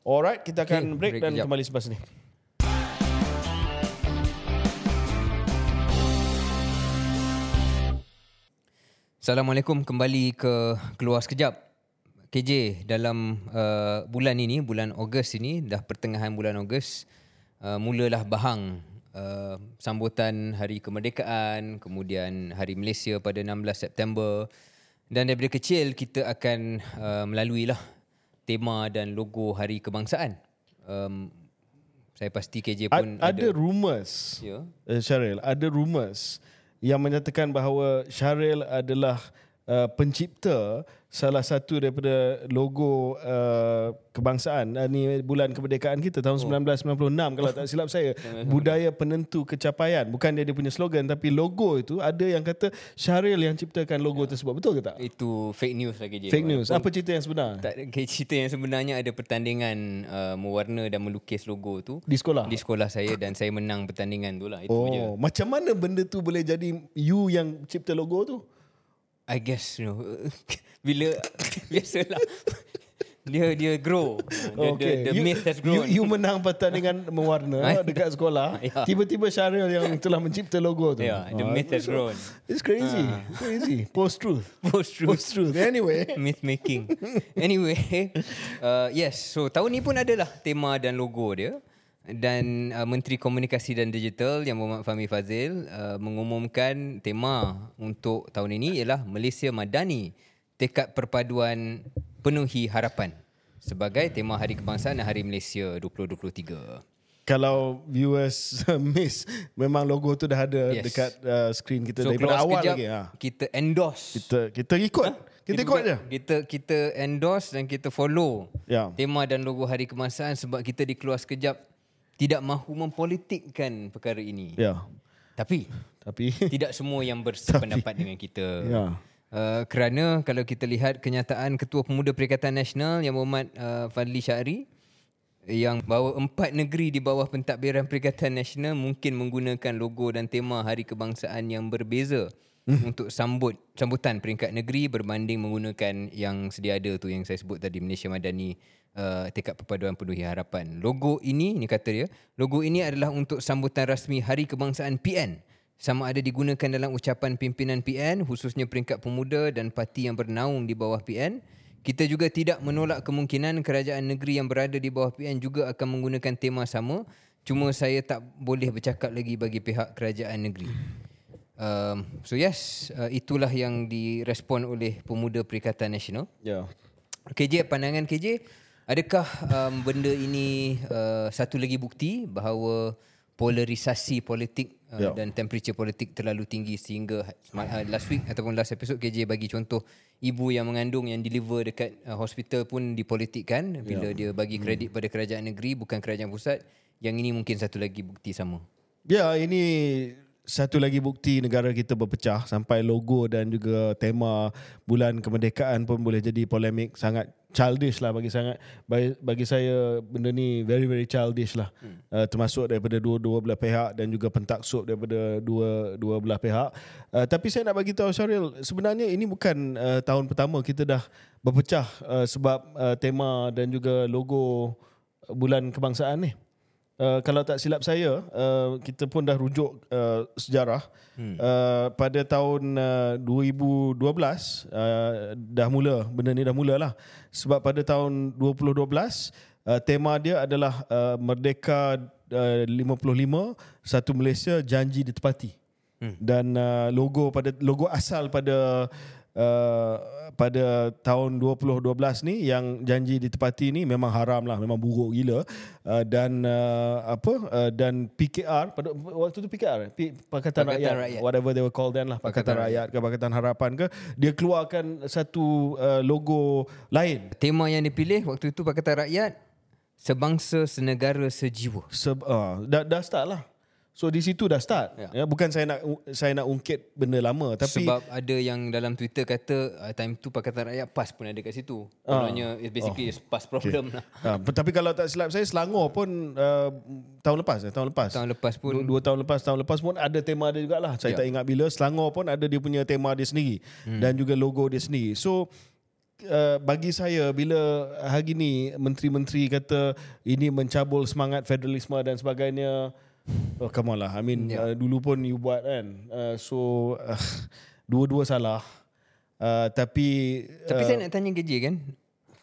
Alright, kita akan Okay, break, break dan kejap. kembali selepas ni. Assalamualaikum kembali ke keluar sekejap. KJ dalam uh, bulan ini, bulan Ogos ini, dah pertengahan bulan Ogos, uh, mulalah bahang uh, sambutan Hari Kemerdekaan, kemudian Hari Malaysia pada 16 September. Dan daripada kecil kita akan uh, melalui lah tema dan logo Hari Kebangsaan. Um, saya pasti KJ A- pun ada rumours, Ya. uh, Syaril, ada rumours yang menyatakan bahawa Syaril adalah uh, pencipta salah satu daripada logo uh, kebangsaan uh, ni bulan kemerdekaan kita tahun oh. 1996 kalau tak silap saya. Budaya penentu kecapaian. Bukan dia dia punya slogan tapi logo itu ada yang kata Syaril yang ciptakan logo tersebut. Betul ke tak? Itu fake news lah KJ. fake news. Apa cerita yang sebenar? Tak cerita yang sebenarnya ada pertandingan uh, mewarna dan melukis logo tu di sekolah? di sekolah saya dan saya menang pertandingan tu lah. Itu je. oh macam mana benda tu boleh jadi you yang cipta logo tu I guess you know bila biasalah dia dia grow. The, Okay. the, the you, myth has you, grown. you menang pertandingan mewarna dekat sekolah. Ya. Tiba-tiba Syaril yang telah mencipta logo tu. Yeah, the Ah, myth has grown. It's crazy. Crazy. Post-truth. Post-truth. Post-truth. Anyway. myth making. anyway, uh, yes. So tahun ni pun adalah tema dan logo dia. Dan uh, Menteri Komunikasi dan Digital yang Muhammad Fahmi Fazil uh, mengumumkan tema untuk tahun ini ialah Malaysia Madani, tekad perpaduan penuhi harapan sebagai tema Hari Kebangsaan dan Hari Malaysia 2023. Kalau viewers miss, memang logo tu dah ada Yes. dekat uh, screen kita So daripada awal lagi. Ha. kita endorse. Kita kita ikut. Kita ikut bukan- je. Kita kita endorse dan kita follow Ya. tema dan logo Hari Kebangsaan sebab kita dikeluar sekejap tidak mahu mempolitikkan perkara ini. Ya. Tapi Tapi tidak semua yang bersependapat dengan kita. Ya. Uh, kerana kalau kita lihat kenyataan Ketua Pemuda Perikatan Nasional yang Muhammad uh, Fadli Syari yang bahawa empat negeri di bawah pentadbiran Perikatan Nasional mungkin menggunakan logo dan tema Hari Kebangsaan yang berbeza untuk sambut sambutan peringkat negeri berbanding menggunakan yang sedia ada tu yang saya sebut tadi Malaysia Madani uh, tekad perpaduan penuhi harapan. Logo ini ni kata dia, logo ini adalah untuk sambutan rasmi Hari Kebangsaan PN sama ada digunakan dalam ucapan pimpinan PN khususnya peringkat pemuda dan parti yang bernaung di bawah PN. Kita juga tidak menolak kemungkinan kerajaan negeri yang berada di bawah PN juga akan menggunakan tema sama. Cuma saya tak boleh bercakap lagi bagi pihak kerajaan negeri. Um, so yes, uh, itulah yang direspon oleh Pemuda Perikatan Nasional. Ya. KJ, pandangan KJ, adakah um, benda ini uh, satu lagi bukti bahawa polarisasi politik uh, Ya. dan temperature politik terlalu tinggi sehingga uh, last week ataupun last episode KJ bagi contoh ibu yang mengandung yang deliver dekat uh, hospital pun dipolitikkan bila dia bagi kredit pada kerajaan negeri bukan kerajaan pusat. Yang ini mungkin satu lagi bukti sama. Ya, ini satu lagi bukti negara kita berpecah sampai logo dan juga tema bulan kemerdekaan pun boleh jadi polemik sangat childish lah bagi sangat. Bagi, bagi saya benda ni very very childish lah. Hmm. uh, termasuk daripada dua-dua belah pihak dan juga pentaksub daripada dua dua belah pihak. Uh, tapi saya nak bagi tahu Syaril sebenarnya ini bukan uh, tahun pertama kita dah berpecah uh, sebab uh, tema dan juga logo bulan kebangsaan ni Uh, kalau tak silap saya, uh, kita pun dah rujuk uh, sejarah. Hmm. Uh, pada tahun uh, 2012, uh, dah mula, benda ni dah mula lah. Sebab pada tahun 2012, uh, tema dia adalah uh, Merdeka uh, 55, Satu Malaysia Janji Ditepati. Hmm. Dan uh, logo pada logo asal pada uh, pada tahun 2012 ni yang janji ditepati ni memang haram lah memang buruk gila uh, dan uh, apa uh, dan PKR pada waktu tu PKR P, Pakatan, Pakatan Rakyat, Rakyat. whatever they were called then lah Pakatan, Pakatan Rakyat ke Pakatan Harapan ke dia keluarkan satu uh, logo lain Tema yang dipilih waktu itu Pakatan Rakyat sebangsa senegara sejiwa. Se, uh, dah, dah start lah So di situ dah start. Ya. Ya. bukan saya nak saya nak ungkit benda lama tapi Sebab ada yang dalam Twitter kata uh, time tu Pakatan Rakyat PAS pun ada kat situ. Kononnya it's basically oh. PAS problem okay. lah. Ha, tapi kalau tak silap saya Selangor pun uh, tahun lepas eh, tahun lepas. Tahun lepas pun dua, dua tahun lepas tahun lepas pun ada tema dia jugalah. Saya Ya. tak ingat bila Selangor pun ada dia punya tema dia sendiri hmm. dan juga logo dia sendiri. So Uh, bagi saya bila hari ni menteri-menteri kata ini mencabul semangat federalisme dan sebagainya oh come on lah I mean Ya. uh, dulu pun you buat kan uh, so uh, dua-dua salah uh, tapi Tapi saya nak tanya KJ kan.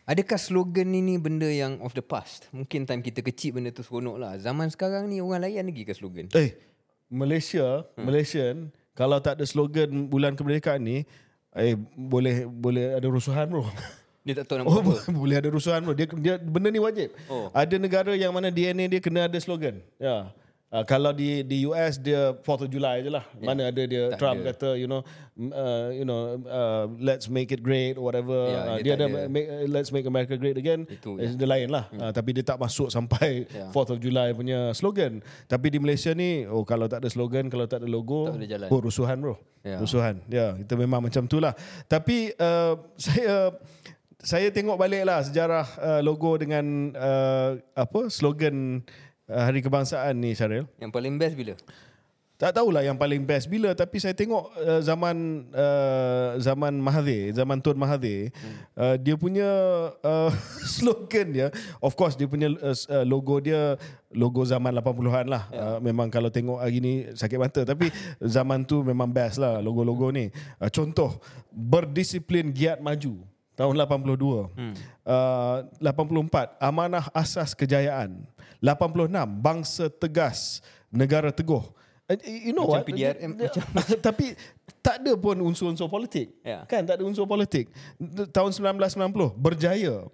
Adakah slogan ini benda yang of the past? Mungkin time kita kecil benda tu seronok lah. Zaman sekarang ni orang layan lagi ke slogan? Eh, Malaysia, hmm. Malaysian, kalau tak ada slogan bulan kemerdekaan ni, eh boleh boleh ada rusuhan bro. Dia tak tahu nak Oh, apa. boleh ada rusuhan bro. Dia dia benda ni wajib. Oh. Ada negara yang mana DNA dia kena ada slogan. Ya. Uh, kalau di di US dia 4th of July je lah. Yeah. Mana ada dia Tak Trump ada. kata you know uh, you know uh, let's make it great or whatever. Ya, uh, dia dia ada ada. make, let's make America great again. Itu, eh, dia lain lah. Uh, tapi dia tak masuk sampai Ya. 4th of July punya slogan. Tapi di Malaysia ni oh kalau tak ada slogan, kalau tak ada logo, Tak boleh jalan. oh rusuhan bro. Ya. Rusuhan. Ya, kita memang macam tu lah. Tapi uh, saya saya tengok balik lah sejarah uh, logo dengan uh, apa slogan uh, Hari Kebangsaan ni Syaril. Yang paling best bila? Tak tahulah yang paling best bila tapi saya tengok uh, zaman uh, zaman Mahathir, zaman Tun Mahathir, hmm. uh, dia punya uh, slogan dia, of course dia punya uh, logo dia logo zaman 80-an lah. Yeah. Uh, memang kalau tengok hari ni sakit mata tapi zaman tu memang best lah logo-logo ni. Uh, contoh berdisiplin giat maju tahun 82. Hmm. Uh, 84 amanah asas kejayaan. 86 bangsa tegas, negara teguh. You know macam what? PDRM, macam tapi tak ada pun unsur-unsur politik. Yeah. Kan tak ada unsur politik. Tahun 1990 berjaya.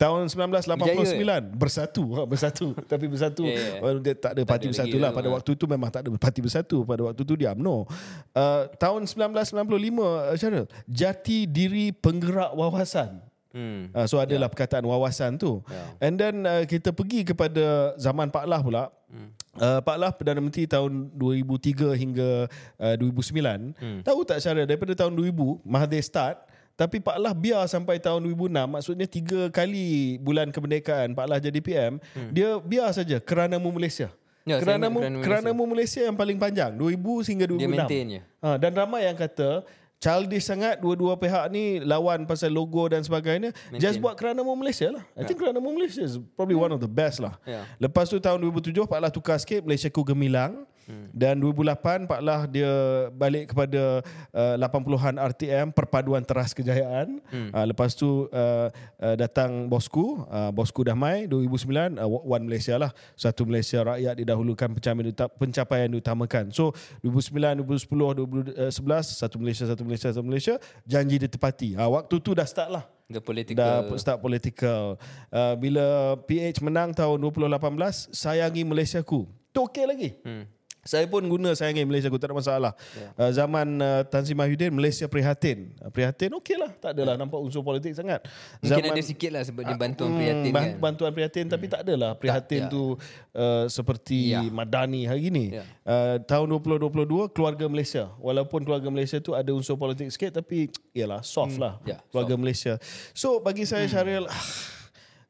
Tahun 1989 Berjaya. bersatu, ha, bersatu. tapi bersatu yeah, yeah. dia tak ada parti bersatu lah pada waktu itu memang tak ada parti bersatu pada waktu itu dia UMNO. Uh, tahun 1995 uh, Syaril, jati diri penggerak wawasan. Hmm. Uh, so adalah yeah. perkataan wawasan tu. Yeah. And then uh, kita pergi kepada zaman Pak Lah pula. Hmm. Uh, Pak Lah Perdana Menteri tahun 2003 hingga uh, 2009. Hmm. Tahu tak cara daripada tahun 2000 Mahathir start tapi Pak Lah biar sampai tahun 2006 maksudnya tiga kali bulan kemerdekaan Pak Lah jadi PM hmm. dia biar saja kerana mu Malaysia. Ya, kerana mu kerana mu Malaysia yang paling panjang 2000 hingga 2006. Dia maintain je. Ha, dan ramai yang kata childish sangat dua-dua pihak ni lawan pasal logo dan sebagainya. Maintain. Just buat kerana mau Malaysia lah. I yeah. think kerana mau Malaysia is probably yeah. one of the best lah. Yeah. Lepas tu tahun 2007 Pak Lah tukar sikit Malaysia ku gemilang. Hmm. Dan 2008 Pak Lah dia balik kepada uh, 80-an RTM perpaduan teras kejayaan. Hmm. Uh, lepas tu uh, uh, datang bosku, uh, bosku dah mai 2009 uh, One Malaysia lah. Satu Malaysia rakyat didahulukan pencapaian, pencapaian diutamakan. So 2009, 2010, 2011 satu Malaysia, satu Malaysia, satu Malaysia janji ditepati. Uh, waktu tu dah start lah. The political. Dah start political. Uh, bila PH menang tahun 2018, sayangi Malaysia ku. Tu okey lagi. Hmm. Saya pun guna sayangi Malaysia aku tak ada masalah. Yeah. Uh, zaman uh, Tan Sri Mahyudin Malaysia prihatin. Uh, prihatin okey lah. Tak adalah nampak unsur politik sangat. Mungkin ada sikit lah sebab dia bantuan uh, prihatin kan. Bantuan prihatin hmm. tapi tak adalah prihatin tak, ya. tu uh, seperti yeah. Madani hari ni. Yeah. Uh, tahun 2022 keluarga Malaysia. Walaupun keluarga Malaysia tu ada unsur politik sikit tapi ialah soft hmm. lah yeah, keluarga soft. Malaysia. So bagi saya hmm. Syaril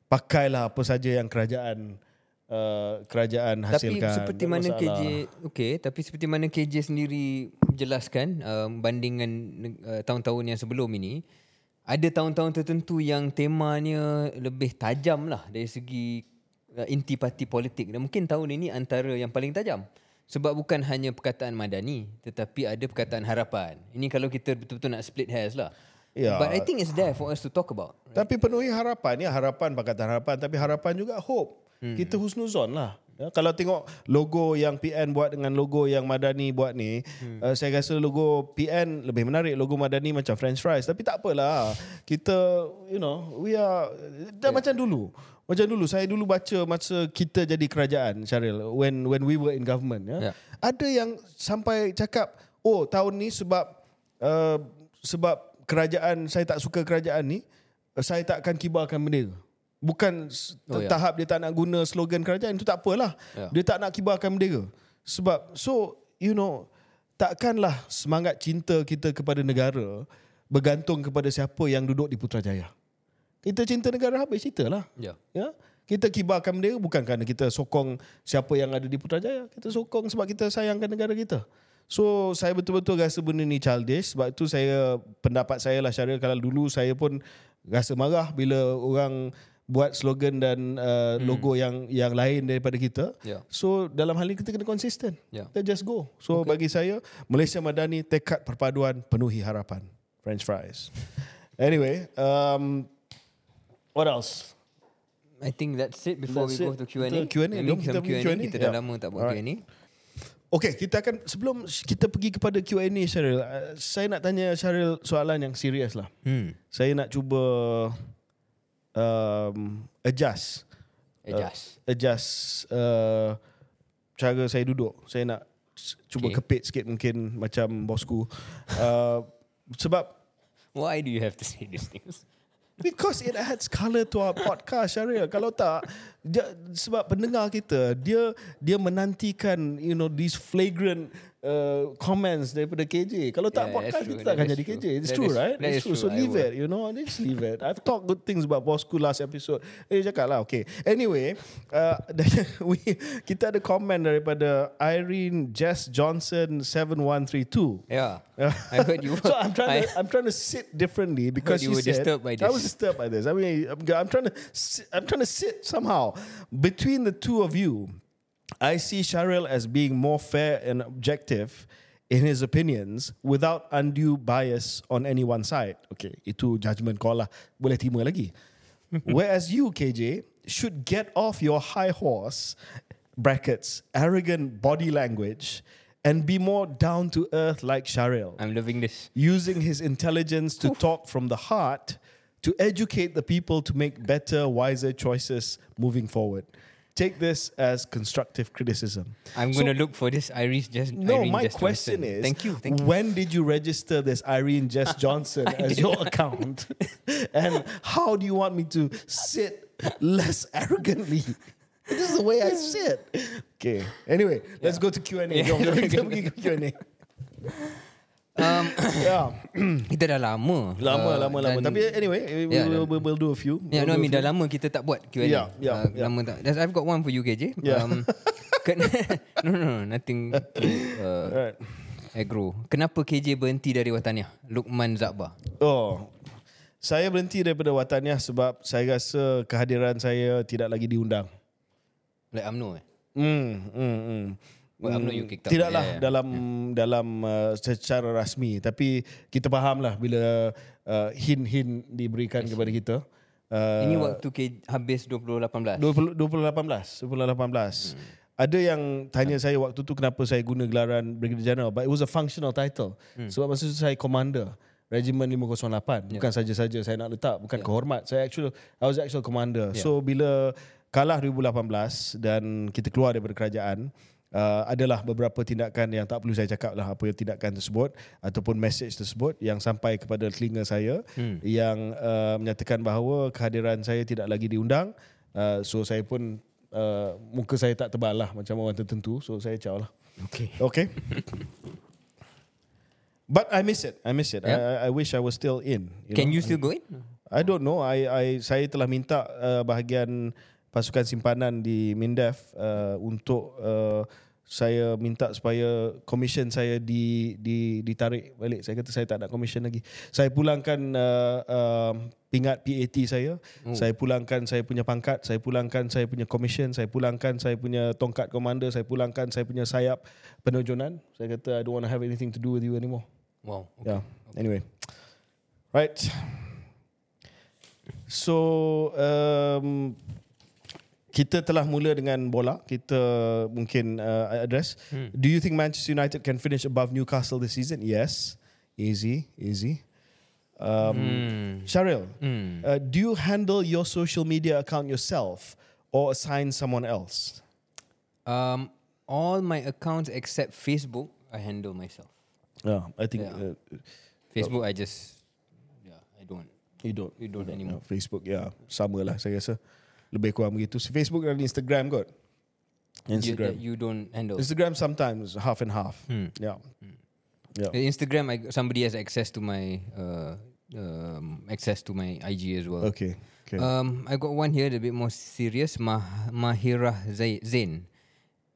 pakailah apa saja yang kerajaan uh, kerajaan hasilkan. Tapi seperti mana KJ okey, tapi seperti mana KJ sendiri jelaskan uh, bandingan uh, tahun-tahun yang sebelum ini, ada tahun-tahun tertentu yang temanya lebih tajam lah dari segi uh, inti parti politik dan mungkin tahun ini antara yang paling tajam. Sebab bukan hanya perkataan madani tetapi ada perkataan harapan. Ini kalau kita betul-betul nak split hairs lah. Yeah. But I think it's there for us to talk about. Right? Tapi penuhi harapan. Ya harapan, perkataan harapan. Tapi harapan juga hope hmm. kita husnuzon lah. Ya, kalau tengok logo yang PN buat dengan logo yang Madani buat ni, hmm. uh, saya rasa logo PN lebih menarik. Logo Madani macam French fries. Tapi tak apalah. Kita, you know, we are... Dah yeah. macam dulu. Macam dulu. Saya dulu baca masa kita jadi kerajaan, Syaril. When when we were in government. Ya. Yeah. Ada yang sampai cakap, oh tahun ni sebab... Uh, sebab kerajaan, saya tak suka kerajaan ni, saya tak akan kibarkan bendera bukan oh, ya. tahap dia tak nak guna slogan kerajaan itu tak apalah. Ya. Dia tak nak kibarkan bendera. Sebab so you know takkanlah semangat cinta kita kepada negara bergantung kepada siapa yang duduk di Putrajaya. Kita cinta negara habis ceritalah. Ya. Ya. Kita kibarkan bendera bukan kerana kita sokong siapa yang ada di Putrajaya. Kita sokong sebab kita sayangkan negara kita. So saya betul-betul rasa benda ni childish sebab itu saya pendapat saya lah Syaril kalau dulu saya pun rasa marah bila orang buat slogan dan uh, hmm. logo yang yang lain daripada kita. Yeah. So dalam hal ini kita kena konsisten. Yeah. Kita just go. So okay. bagi saya Malaysia Madani tekad perpaduan penuhi harapan. French fries. anyway, um, what else? I think that's it before that's we go to Q&A. Q&A. Jom kita Q&A. Q&A. Kita dah yeah. lama tak buat Alright. Q&A. Okay, kita akan sebelum kita pergi kepada Q&A Syaril, uh, saya nak tanya Syaril soalan yang serius lah. Hmm. Saya nak cuba um, adjust. Adjust. Uh, adjust uh, cara saya duduk. Saya nak cuba okay. kepit sikit mungkin macam bosku. Uh, sebab why do you have to say these things? Because it adds color to our podcast Syariah. Kalau tak dia, Sebab pendengar kita Dia dia menantikan You know These flagrant uh, comments daripada KJ. Kalau tak Yeah, podcast kita tak akan That jadi KJ. It's That true, is- right? It's true. true. So I leave will. it, you know. Just leave it. I've talked good things about Bosku last episode. Eh cakap lah, okay. Anyway, uh, we kita ada komen daripada Irene Jess Johnson 7132. Yeah. I heard you. so I'm trying to I- I'm trying to sit differently because you were said, disturbed by I was this. disturbed by this. I mean, I'm, I'm trying to I'm trying to sit somehow between the two of you. I see Sharil as being more fair and objective in his opinions without undue bias on any one side. Okay, itu judgment call lah. Boleh terima lagi. Whereas you, KJ, should get off your high horse, brackets, arrogant body language, and be more down to earth like Sharil I'm loving this. using his intelligence to talk from the heart to educate the people to make better, wiser choices moving forward. Take this as constructive criticism. I'm So- going to look for this Iris just No, Irene my Jess question Johnson. is Thank you. Thank you. When did you register this Irene Jess Johnson as your account? and how do you want me to sit less arrogantly? This is the way I sit. Okay. Anyway, let's go to Q&A. Jom, kita pergi ke Q&A. Um, Yeah. kita dah lama. Lama, uh, lama, lama. Tapi anyway, we, Yeah, will dan- we'll, we'll do a few. Ya, We'll no, I mean dah lama kita tak buat Q&A. Yeah, yeah, uh, yeah. Lama tak. That's- I've got one for you, KJ. Yeah. Um, no, no, no, nothing to uh, Alright. aggro. Kenapa KJ berhenti dari Wataniah? Lukman Zakbar. Oh, saya berhenti daripada Wataniah sebab saya rasa kehadiran saya tidak lagi diundang. Like UMNO eh? Hmm, hmm, hmm. Well, UMNO you kicked out. Tidaklah Yeah, yeah. dalam dalam uh, secara rasmi. Tapi kita fahamlah bila uh, hint-hint diberikan kepada kita. Uh, Ini waktu K habis 2018. 20, 2018 2018 ada yang tanya saya waktu tu kenapa saya guna gelaran Brigadier General but it was a functional title. Sebab masa tu saya commander Regiment 508 bukan saja-saja saya nak letak bukan kehormat. Saya actual I was actual commander so bila kalah 2018 dan kita keluar daripada kerajaan uh, adalah beberapa tindakan yang tak perlu saya cakap lah apa yang tindakan tersebut ataupun message tersebut yang sampai kepada telinga saya hmm. yang uh, menyatakan bahawa kehadiran saya tidak lagi diundang uh, so saya pun uh, muka saya tak tebal lah macam orang tertentu so saya caw lah Okay. okay but I miss it I miss it Yeah. I, I- wish I was still in Can know? you still go in? I don't know. I, I saya telah minta uh, bahagian pasukan simpanan di Mindef uh, untuk uh, saya minta supaya komisen saya di, di ditarik balik. Saya kata saya tak nak komisen lagi. Saya pulangkan uh, uh, pingat PAT saya. Oh. Saya pulangkan saya punya pangkat. Saya pulangkan saya punya komisen. Saya pulangkan saya punya tongkat komander. Saya pulangkan saya punya sayap penerjunan. Saya kata I don't want to have anything to do with you anymore. Wow. Yeah. Anyway. Right. So um, kita telah mula dengan bola. Kita mungkin uh, address. Hmm. Do you think Manchester United can finish above Newcastle this season? Yes. Easy, easy. Um, Hmm. Sharil, uh, do you handle your social media account yourself or assign someone else? Um, all my accounts except Facebook, I handle myself. Yeah, I think Yeah. uh, Facebook, I just, yeah, I don't. you don't. You don't anymore. No, Facebook, ya, sama lah saya rasa. Lebih kurang begitu. Facebook dan Instagram kot. Instagram. You, you don't handle. Instagram sometimes half and half. Hmm. Yeah. Yeah. The Instagram, I, somebody has access to my uh, um, access to my IG as well. Okay. Okay. Um, I got one here a bit more serious. Mah- Mahirah Zai- Zain.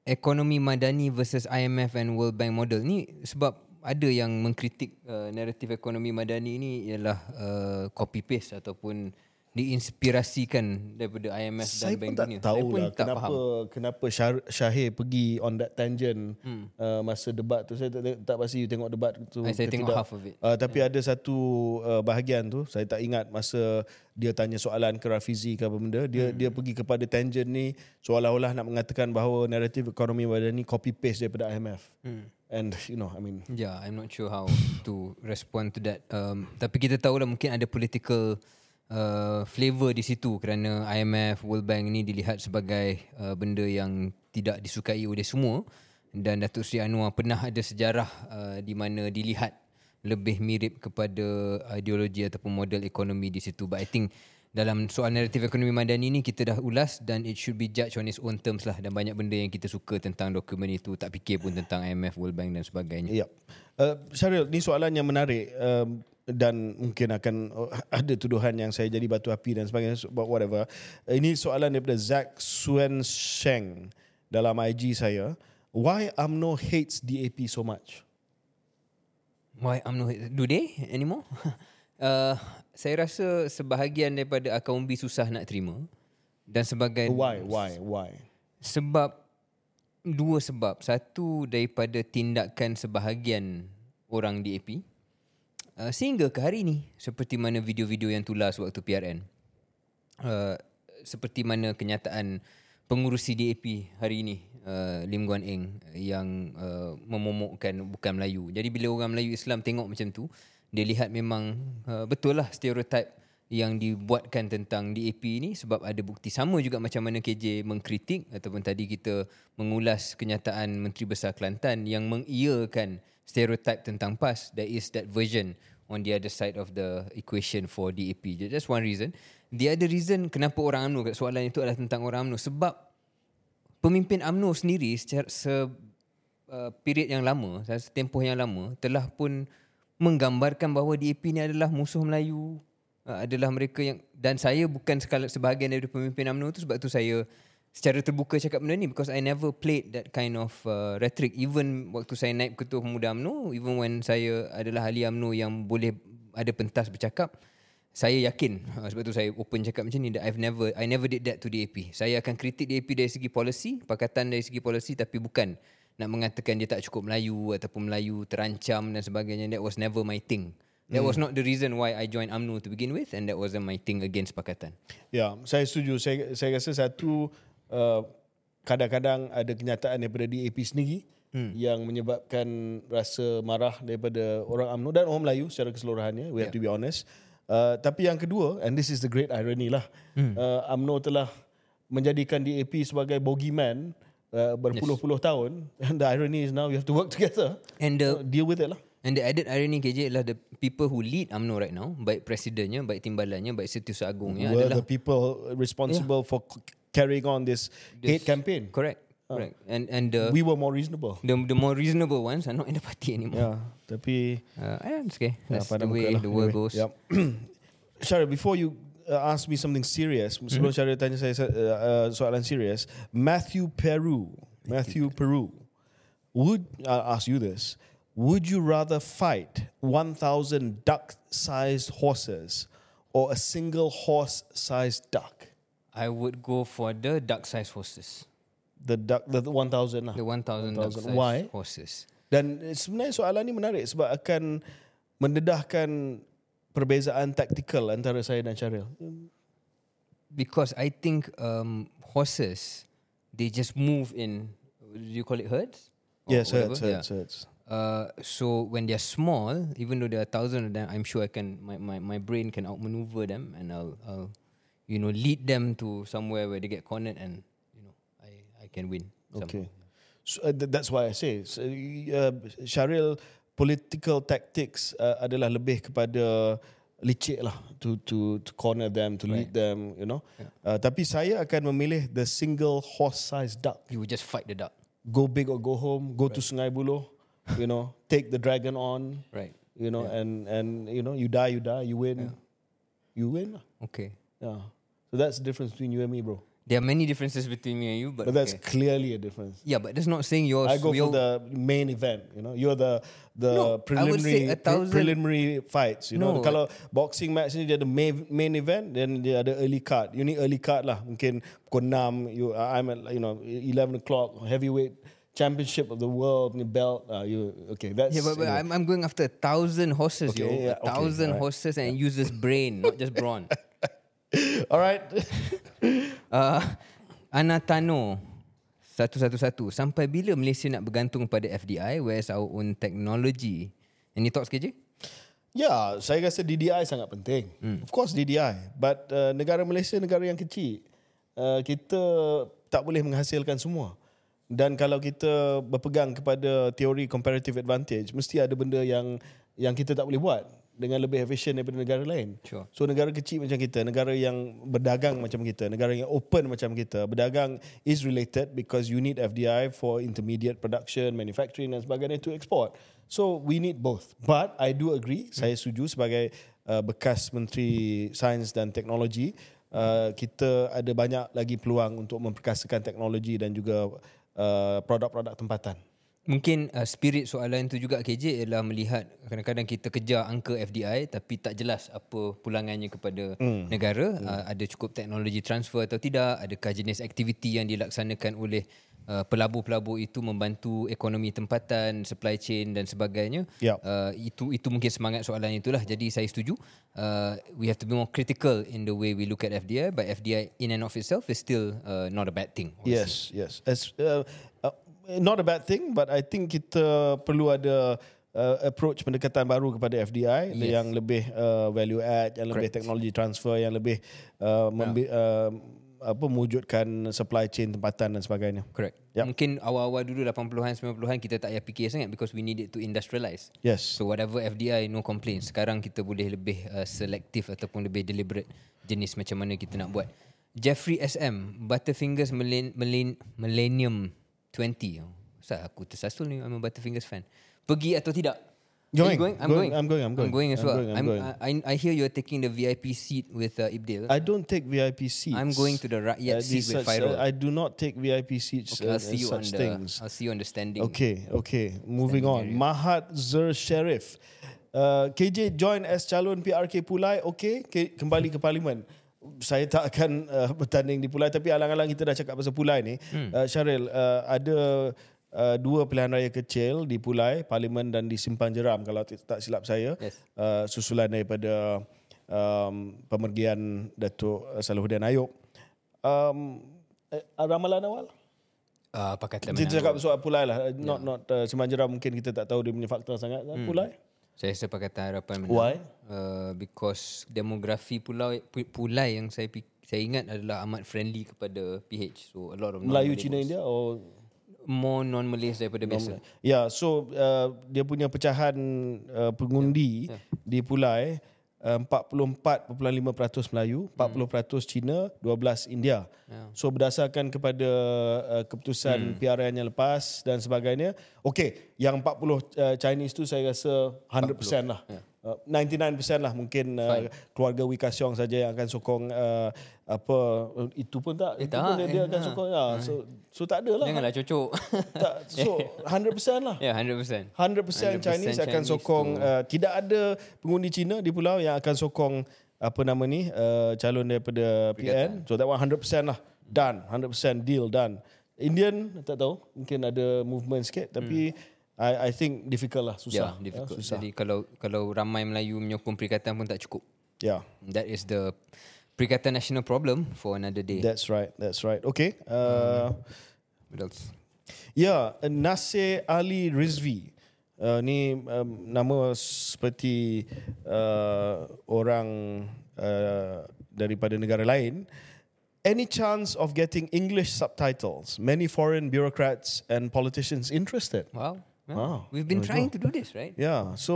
Ekonomi madani versus IMF and World Bank model. Ni sebab ada yang mengkritik uh, naratif ekonomi madani ni ialah uh, copy paste ataupun diinspirasikan daripada IMF saya dan Bank Dunia. tahu saya pun lah tak kenapa faham. kenapa Syah- Syahir pergi on that tangent hmm. uh, masa debat tu saya tak, tak pasti you tengok debat tu Ah, saya tengok tidak. half of it. Uh, tapi ada satu uh, bahagian tu saya tak ingat masa dia tanya soalan ke Rafizi ke apa benda dia Hmm. dia pergi kepada tangent ni seolah-olah nak mengatakan bahawa naratif ekonomi badan ni copy paste daripada IMF. Hmm. And you know I mean Yeah, I'm not sure how to respond to that. Um, tapi kita tahu lah mungkin ada political uh, flavor di situ kerana IMF, World Bank ni dilihat sebagai uh, benda yang tidak disukai oleh semua dan Datuk Seri Anwar pernah ada sejarah uh, di mana dilihat lebih mirip kepada ideologi ataupun model ekonomi di situ. But I think dalam soal naratif ekonomi madani ni kita dah ulas dan it should be judged on its own terms lah dan banyak benda yang kita suka tentang dokumen itu tak fikir pun tentang IMF, World Bank dan sebagainya. Ya. Uh, Syaril, ni soalan yang menarik um, dan mungkin akan uh, ada tuduhan yang saya jadi batu api dan sebagainya but whatever. Ini soalan daripada Zack Suen Sheng dalam IG saya. Why UMNO hates DAP so much? Why UMNO do they anymore? uh, saya rasa sebahagian daripada akaumbi susah nak terima dan sebagai Why? Why? Why? sebab dua sebab satu daripada tindakan sebahagian orang DAP uh, sehingga ke hari ini seperti mana video-video yang tulas waktu PRN uh, seperti mana kenyataan pengurusi DAP hari ini uh, Lim Guan Eng yang uh, memomokkan bukan Melayu. Jadi bila orang Melayu Islam tengok macam tu dia lihat memang uh, betul lah stereotip yang dibuatkan tentang DAP ni sebab ada bukti sama juga macam mana KJ mengkritik ataupun tadi kita mengulas kenyataan Menteri Besar Kelantan yang mengiyakan stereotip tentang PAS there is that version on the other side of the equation for DAP that's one reason. The other reason kenapa orang UMNO soalan itu adalah tentang orang UMNO sebab pemimpin UMNO sendiri secara se uh, period yang lama setempoh yang lama telah pun menggambarkan bahawa DAP ni adalah musuh Melayu uh, adalah mereka yang dan saya bukan sebahagian dari pemimpin UMNO tu. Sebab tu saya secara terbuka cakap benda ni because I never played that kind of uh, rhetoric. Even waktu saya naik ketua pemuda UMNO even when saya adalah ahli UMNO yang boleh ada pentas bercakap saya yakin uh, sebab tu saya open cakap macam ni that I've never I never did that to DAP saya akan kritik DAP dari segi policy pakatan dari segi policy tapi bukan nak mengatakan dia tak cukup Melayu ataupun Melayu terancam dan sebagainya. That was never my thing. That was not the reason why I joined UMNO to begin with and that wasn't my thing against pakatan Ya, saya setuju. Saya saya rasa satu uh, kadang-kadang ada kenyataan daripada DAP sendiri hmm. yang menyebabkan rasa marah daripada orang UMNO dan orang Melayu secara keseluruhannya. We have to be honest. Uh, tapi yang kedua, and this is the great irony lah, hmm. uh, telah menjadikan DAP sebagai bogeyman uh, berpuluh-puluh tahun. And the irony is now we have to work together. and the Uh, deal with it lah. And the added irony KJ adalah the people who lead UMNO right now, baik presidennya, baik timbalannya, baik setiausaha agungnya Were adalah the people responsible for c- carrying on this, hate campaign. correct, correct. And and the, We were more reasonable. the the more reasonable ones are not in the party anymore. Yeah, tapi Uh, it's okay. That's pada the way lah. the world Anyway, goes. Yep. Syaril, before you uh, ask me something serious, sebelum Syaril tanya saya uh, uh, soalan serious, Matthew Peru, Matthew Peru, would I'll ask you this? Would you rather fight 1,000 duck-sized horses or a single horse-sized duck? I would go for the duck-sized horses. The duck, the 1,000 lah. The 1,000 duck-sized Why? horses. Dan sebenarnya soalan ni menarik sebab akan mendedahkan perbezaan taktikal antara saya dan Syaril. Because I think um, horses, they just move in, do you call it herds? Or Yes, whatever? hurts, Yeah. hurts, hurts. Uh, so when they're small, even though there are thousands of them, I'm sure I can my, my, my brain can outmaneuver them and I'll, I'll you know lead them to somewhere where they get cornered and you know I, I can win. Okay. So, uh, th- that's why I say so, uh, Syaril political tactics uh, adalah lebih kepada licik lah to to to corner them to lead them you know. Uh, tapi saya akan memilih the single horse sized duck. You would just fight the duck. Go big or go home, go to Sungai Buloh, you know, take the dragon on, Right. you know, and and you know, you die, you die, you win. You win. lah. Okay. Yeah. So that's the difference between you and me, bro. There are many differences between me and you, but, But that's okay. clearly a difference. yeah, but that's not saying yours. I go for the main event. You know, you're the the No, I would say preliminary a pre- thousand- preliminary fights. You know, No. kalau boxing match ni dia ada main main event, then dia ada early card. You need early card lah. Mungkin pukul 6, you I'm at you know 11 o'clock heavyweight championship of the world ni belt. Uh, you okay? That's Yeah, but, but. I'm, I'm going after a thousand horses, Okay, yo. yeah, a thousand alright. horses and use this brain, not just brawn. all right. Uh, Anatano 111 Sampai bila Malaysia nak bergantung pada FDI Whereas our own technology Any thoughts KJ? Ya, saya rasa DDI sangat penting. Hmm. Of course DDI, but uh, negara Malaysia negara yang kecil. Uh, kita tak boleh menghasilkan semua. Dan kalau kita berpegang kepada teori comparative advantage, mesti ada benda yang yang kita tak boleh buat. Dengan lebih efisien daripada negara lain. Sure. So negara kecil macam kita, negara yang berdagang macam kita, negara yang open macam kita, berdagang is related because you need FDI for intermediate production, manufacturing dan sebagainya to export. So we need both. But I do agree, hmm. saya setuju sebagai uh, bekas Menteri Sains dan Teknologi, uh, kita ada banyak lagi peluang untuk memperkasakan teknologi dan juga uh, produk-produk tempatan. Mungkin uh, spirit soalan itu juga KJ ialah melihat kadang-kadang kita kejar angka FDI tapi tak jelas apa pulangannya kepada hmm. negara. Hmm. Uh, ada cukup teknologi transfer atau tidak? Adakah jenis aktiviti yang dilaksanakan oleh uh, pelabur-pelabur itu membantu ekonomi tempatan, supply chain dan sebagainya? Yep. Uh, itu itu mungkin semangat soalan itulah. Jadi saya setuju. Uh, we have to be more critical in the way we look at FDI. But FDI in and of itself is still uh, not a bad thing. Yes, yes. As, uh, not a bad thing but I think kita perlu ada uh, approach pendekatan baru kepada FDI yes. yang lebih uh, value add yang Correct. lebih teknologi transfer yang lebih uh, membi- yeah. uh, apa mewujudkan supply chain tempatan dan sebagainya. Correct. Yep. Mungkin awal-awal dulu 80-an 90-an kita tak payah fikir sangat because we need it to industrialize. Yes. So whatever FDI no complaints. Sekarang kita boleh lebih uh, selektif ataupun lebih deliberate jenis macam mana kita nak buat. Jeffrey SM, Butterfingers Millennium 20. Saya aku tersasul ni I'm a Butterfingers fan. Pergi atau tidak? Going. going? I'm going. going. I'm going. I'm going. I'm going as well. I'm going. I'm I'm going. I, I hear you're taking the VIP seat with uh, Ibdil. I don't take VIP seats. I'm going to the Rakyat Uh, seat with such- Fairul. uh, I do not take VIP seats. okay, uh, I'll see you on such the things. I'll see you on the standing. Okay, okay. Moving Standing on. Mahat Zer Sharif. Uh, KJ join as calon PRK Pulai. Okay, K- kembali ke Parlimen. Saya tak akan uh, bertanding di Pulai tapi alang-alang kita dah cakap pasal Pulai ni. Hmm. Uh, Syaril, uh, ada uh, dua pilihan raya kecil di Pulai, Parlimen dan di Simpang Jeram kalau tak silap saya. Yes. Uh, susulan daripada um, pemergian Datuk Salahuddin Ayub. Um, eh, ramalan awal? Uh, Pakatan Kita cakap soal Pulai lah. Not not uh, Sembang Jeram mungkin kita tak tahu dia punya faktor sangat. Hmm. Pulai? Saya rasa Pakatan Harapan menang. Why? Uh, because demografi pulau Pulai yang saya saya ingat adalah amat friendly kepada PH. So a lot of Melayu Cina. India or more non-Malays daripada biasa. Ya, yeah, so uh, dia punya pecahan uh, pengundi yeah. di Pulai 44.5% Melayu, 40% Cina, 12 India. Yeah. So berdasarkan kepada uh, keputusan hmm. PRN yang lepas dan sebagainya, okey, yang 40 uh, Chinese tu saya rasa 100% lah. Yeah. Uh, 99% lah mungkin uh, keluarga Wee Ka Siong saja yang akan sokong uh, apa uh, itu pun tak Eh, itu tak, pun dia, dia eh, akan ha. sokong ya. So so tak ada lah. Janganlah cocok. Tak, so 100% lah. ya, yeah, 100%. 100% Chinese akan Chinese sokong tu. uh, tidak ada pengundi Cina di pulau yang akan sokong apa nama ni uh, calon daripada PN. So that one 100% lah. Done. 100% deal done. Indian tak tahu mungkin ada movement sikit tapi I I think difficult lah susah. yeah, difficult. susah. Jadi kalau kalau ramai Melayu menyokong perikatan pun tak cukup. Yeah. That is the perikatan national problem for another day. That's right. That's right. Okay. Uh, What else? Ya, Nasir Ali Rizvi. Uh, ni um, nama seperti uh, orang uh, daripada negara lain. Any chance of getting English subtitles? Many foreign bureaucrats and politicians interested. Wow. Wow. We've been we trying to do this, right? Yeah, so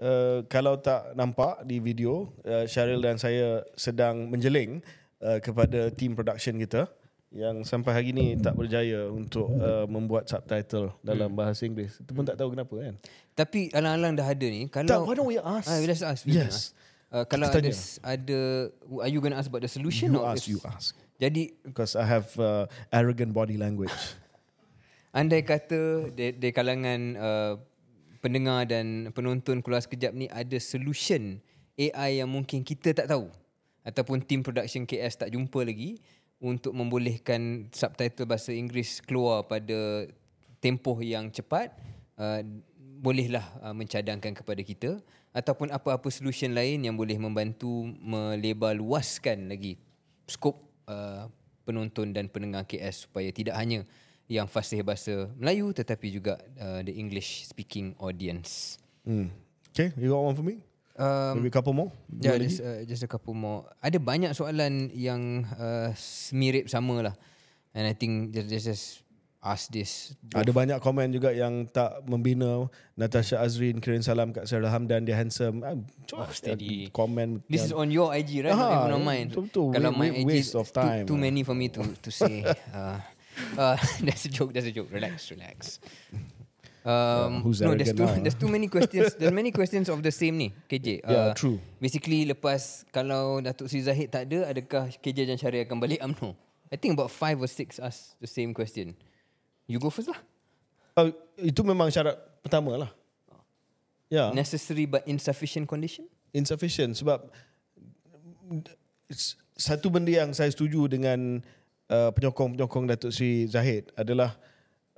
uh, kalau tak nampak di video, uh, Syaril dan saya sedang menjeling uh, kepada team production kita yang sampai hari ni tak berjaya untuk uh, membuat subtitle dalam bahasa Inggeris. Itu pun tak tahu kenapa kan. Tapi alang-alang dah ada ni. Tak, Kalau why don't we ask? Ah, let's ask. we can Yes. ask. Uh, kalau Kita ada tanya. ada are you going to ask about the solution You or ask, you ask. Jadi Because I have uh, arrogant body language. Andai kata di, di kalangan uh, pendengar dan penonton keluar sekejap ni ada solution AI yang mungkin kita tak tahu. Ataupun team production KS tak jumpa lagi untuk membolehkan subtitle bahasa Inggeris keluar pada tempoh yang cepat uh, bolehlah uh, mencadangkan kepada kita. Ataupun apa-apa solution lain yang boleh membantu melebar luaskan lagi skop uh, penonton dan pendengar KS supaya tidak hanya yang fasih bahasa Melayu tetapi juga uh, the English speaking audience. hmm. Okay, you got one for me? Um, Maybe a couple more? Yeah, just, uh, just a couple more. Ada banyak soalan yang uh, mirip sama lah. And I think just, just, just ask this. Ada banyak komen juga yang tak membina Natasha Azrin kirim salam kat Sarah Hamdan dia handsome. Ah, Oh, steady. Komen. This is on your IG, right? Not Ah, even on mine. betul-betul. Kalau my IG waste of time. Too, too many for me to to say. uh, uh, that's a joke. That's a joke. Relax, relax. Um, who's no, there's too, now, ah? there's too many questions. There's many questions of the same ni, KJ. Yeah, true. Basically, lepas kalau Datuk Sri Zahid tak ada, adakah KJ Jan Syariah akan balik UMNO? I think about five or six ask the same question. You go first lah. Uh, itu memang syarat pertama lah. Ya. Yeah. Necessary but insufficient condition? insufficient sebab it's- satu benda yang saya setuju dengan uh, penyokong-penyokong Datuk Sri Zahid adalah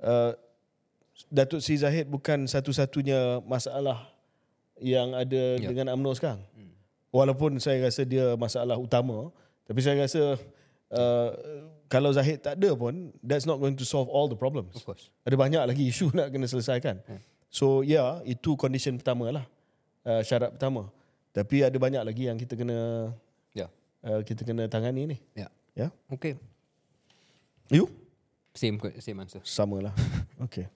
uh, Datuk Sri Zahid bukan satu-satunya masalah yang ada Ya. dengan UMNO sekarang. Walaupun saya rasa dia masalah utama, tapi saya rasa uh, kalau Zahid tak ada pun that's not going to solve all the problems. Of course. Ada banyak lagi isu nak kena selesaikan. So ya, yeah, itu condition pertama lah. Uh, syarat pertama. Tapi ada banyak lagi yang kita kena Yeah. uh, kita kena tangani ni. Yeah. Ya. Yeah? Okay. You? Same same answer. Sama lah. okay.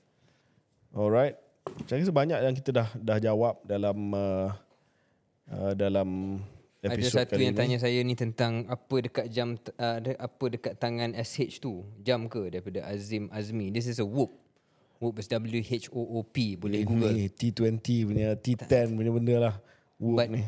Alright. Saya rasa banyak yang kita dah dah jawab dalam uh, uh, dalam Ada episod satu kali yang ni. tanya saya ni tentang apa dekat jam uh, ada apa dekat tangan SH tu. Jam ke daripada Azim Azmi. This is a Whoop. Whoop is W H O O P. Boleh Google. Ni T20 punya T10 punya benda lah. Whoop But ni.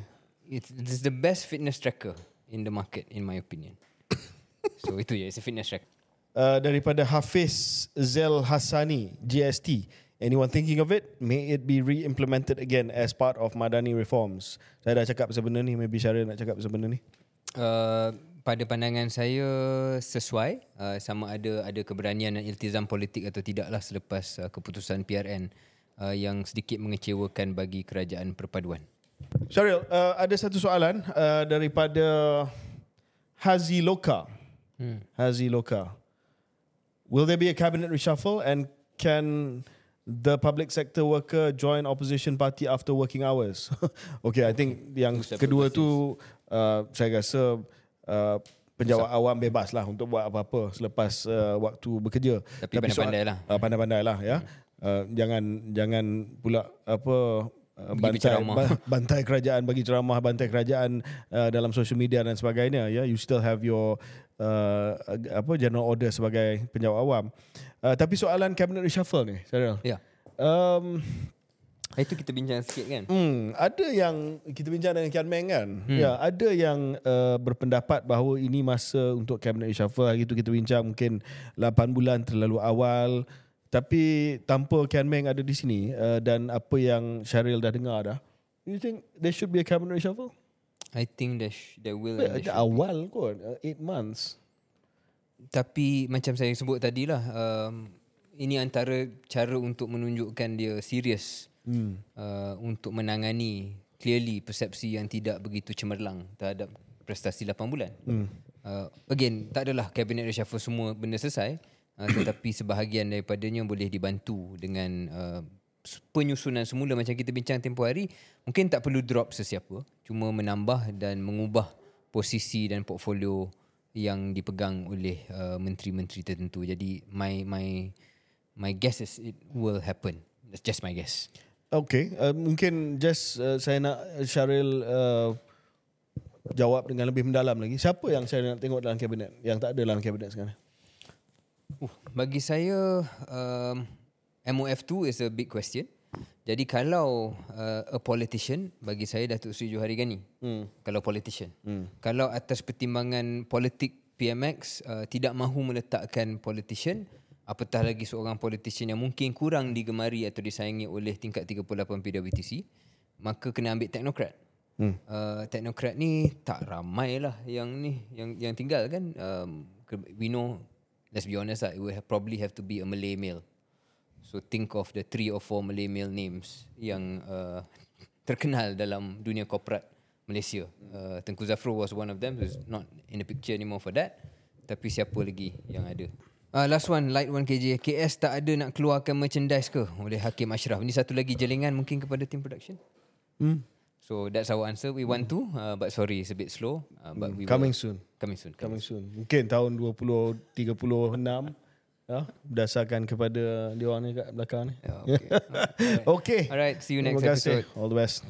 it's, it's the best fitness tracker in the market in my opinion. so itu je, it's a fitness tracker. Uh, daripada Hafiz Zel Hassani GST anyone thinking of it? May it be re-implemented again as part of Madani reforms. Saya dah cakap pasal benda ni maybe Syaril nak cakap pasal benda ni. Uh, pada pandangan saya sesuai. Uh, sama ada ada keberanian dan iltizam politik atau tidaklah selepas uh, keputusan PRN uh, yang sedikit mengecewakan bagi kerajaan perpaduan. Syaril uh, ada satu soalan uh, daripada Hazi Loka hmm. Hazi Loka will there be a cabinet reshuffle and can the public sector worker join opposition party after working hours okay I think yang kedua tu uh, saya rasa uh, penjawat awam bebas lah untuk buat apa-apa selepas uh, waktu bekerja. Tapi pandai-pandai lah. Uh, pandai-pandai lah ya. Uh, jangan jangan pula apa uh, bantai bantai kerajaan bagi ceramah bantai kerajaan uh, dalam social media dan sebagainya ya you still have your uh, apa general order sebagai penjawat awam. Uh, tapi soalan cabinet reshuffle ni, Syaril. Ya. Um, Itu kita bincang sikit kan. Hmm, ada yang kita bincang dengan Kian Meng kan. Hmm. Ya, ada yang uh, berpendapat bahawa ini masa untuk cabinet reshuffle. Hari itu kita bincang mungkin 8 bulan terlalu awal. Tapi tanpa Kian Meng ada di sini uh, dan apa yang Syaril dah dengar dah. You think there should be a cabinet reshuffle? I think there, sh- there will. And there awal kot, 8 months. Tapi macam saya sebut tadi lah, um, ini antara cara untuk menunjukkan dia serius hmm. uh, untuk menangani clearly persepsi yang tidak begitu cemerlang terhadap prestasi 8 bulan. Hmm. Uh, again, tak adalah cabinet reshuffle semua benda selesai, uh, tetapi sebahagian daripadanya boleh dibantu dengan uh, penyusunan semula macam kita bincang tempoh hari, mungkin tak perlu drop sesiapa, cuma menambah dan mengubah posisi dan portfolio yang dipegang oleh uh, menteri-menteri tertentu. Jadi my my my guess is it will happen. That's just my guess. Okay, uh, mungkin just uh, saya nak Syaril uh, jawab dengan lebih mendalam lagi. Siapa yang saya nak tengok dalam kabinet yang tak ada dalam kabinet sekarang? Uh, bagi saya um, MOF2 is a big question. Jadi kalau uh, a politician bagi saya Datuk Seri Johari Gani. Hmm. Kalau politician. Hmm. Kalau atas pertimbangan politik PMX uh, tidak mahu meletakkan politician apatah lagi seorang politician yang mungkin kurang digemari atau disayangi oleh tingkat 38 PWTC maka kena ambil teknokrat. Hmm. Uh, teknokrat ni tak ramai lah yang ni yang yang tinggal kan um, we know let's be honest lah it will have, probably have to be a Malay male. So think of the three or four Malay male names yang uh, terkenal dalam dunia korporat Malaysia. Uh, Tengku Zafro was one of them who's not in the picture anymore for that. Tapi siapa lagi yang ada? Uh, last one, light one KJ. KS tak ada nak keluarkan merchandise ke oleh Hakim Ashraf? Ini satu lagi jelingan mungkin kepada team production. Hmm. So that's our answer. We want to, uh, but sorry, it's a bit slow. Uh, but we Coming will, soon. Coming soon. Coming soon. Mungkin tahun 2036 Ah, berdasarkan kepada dia orang ni kat belakang ni. Yeah, okay. okay. Alright, see you next Terima episode. All the best.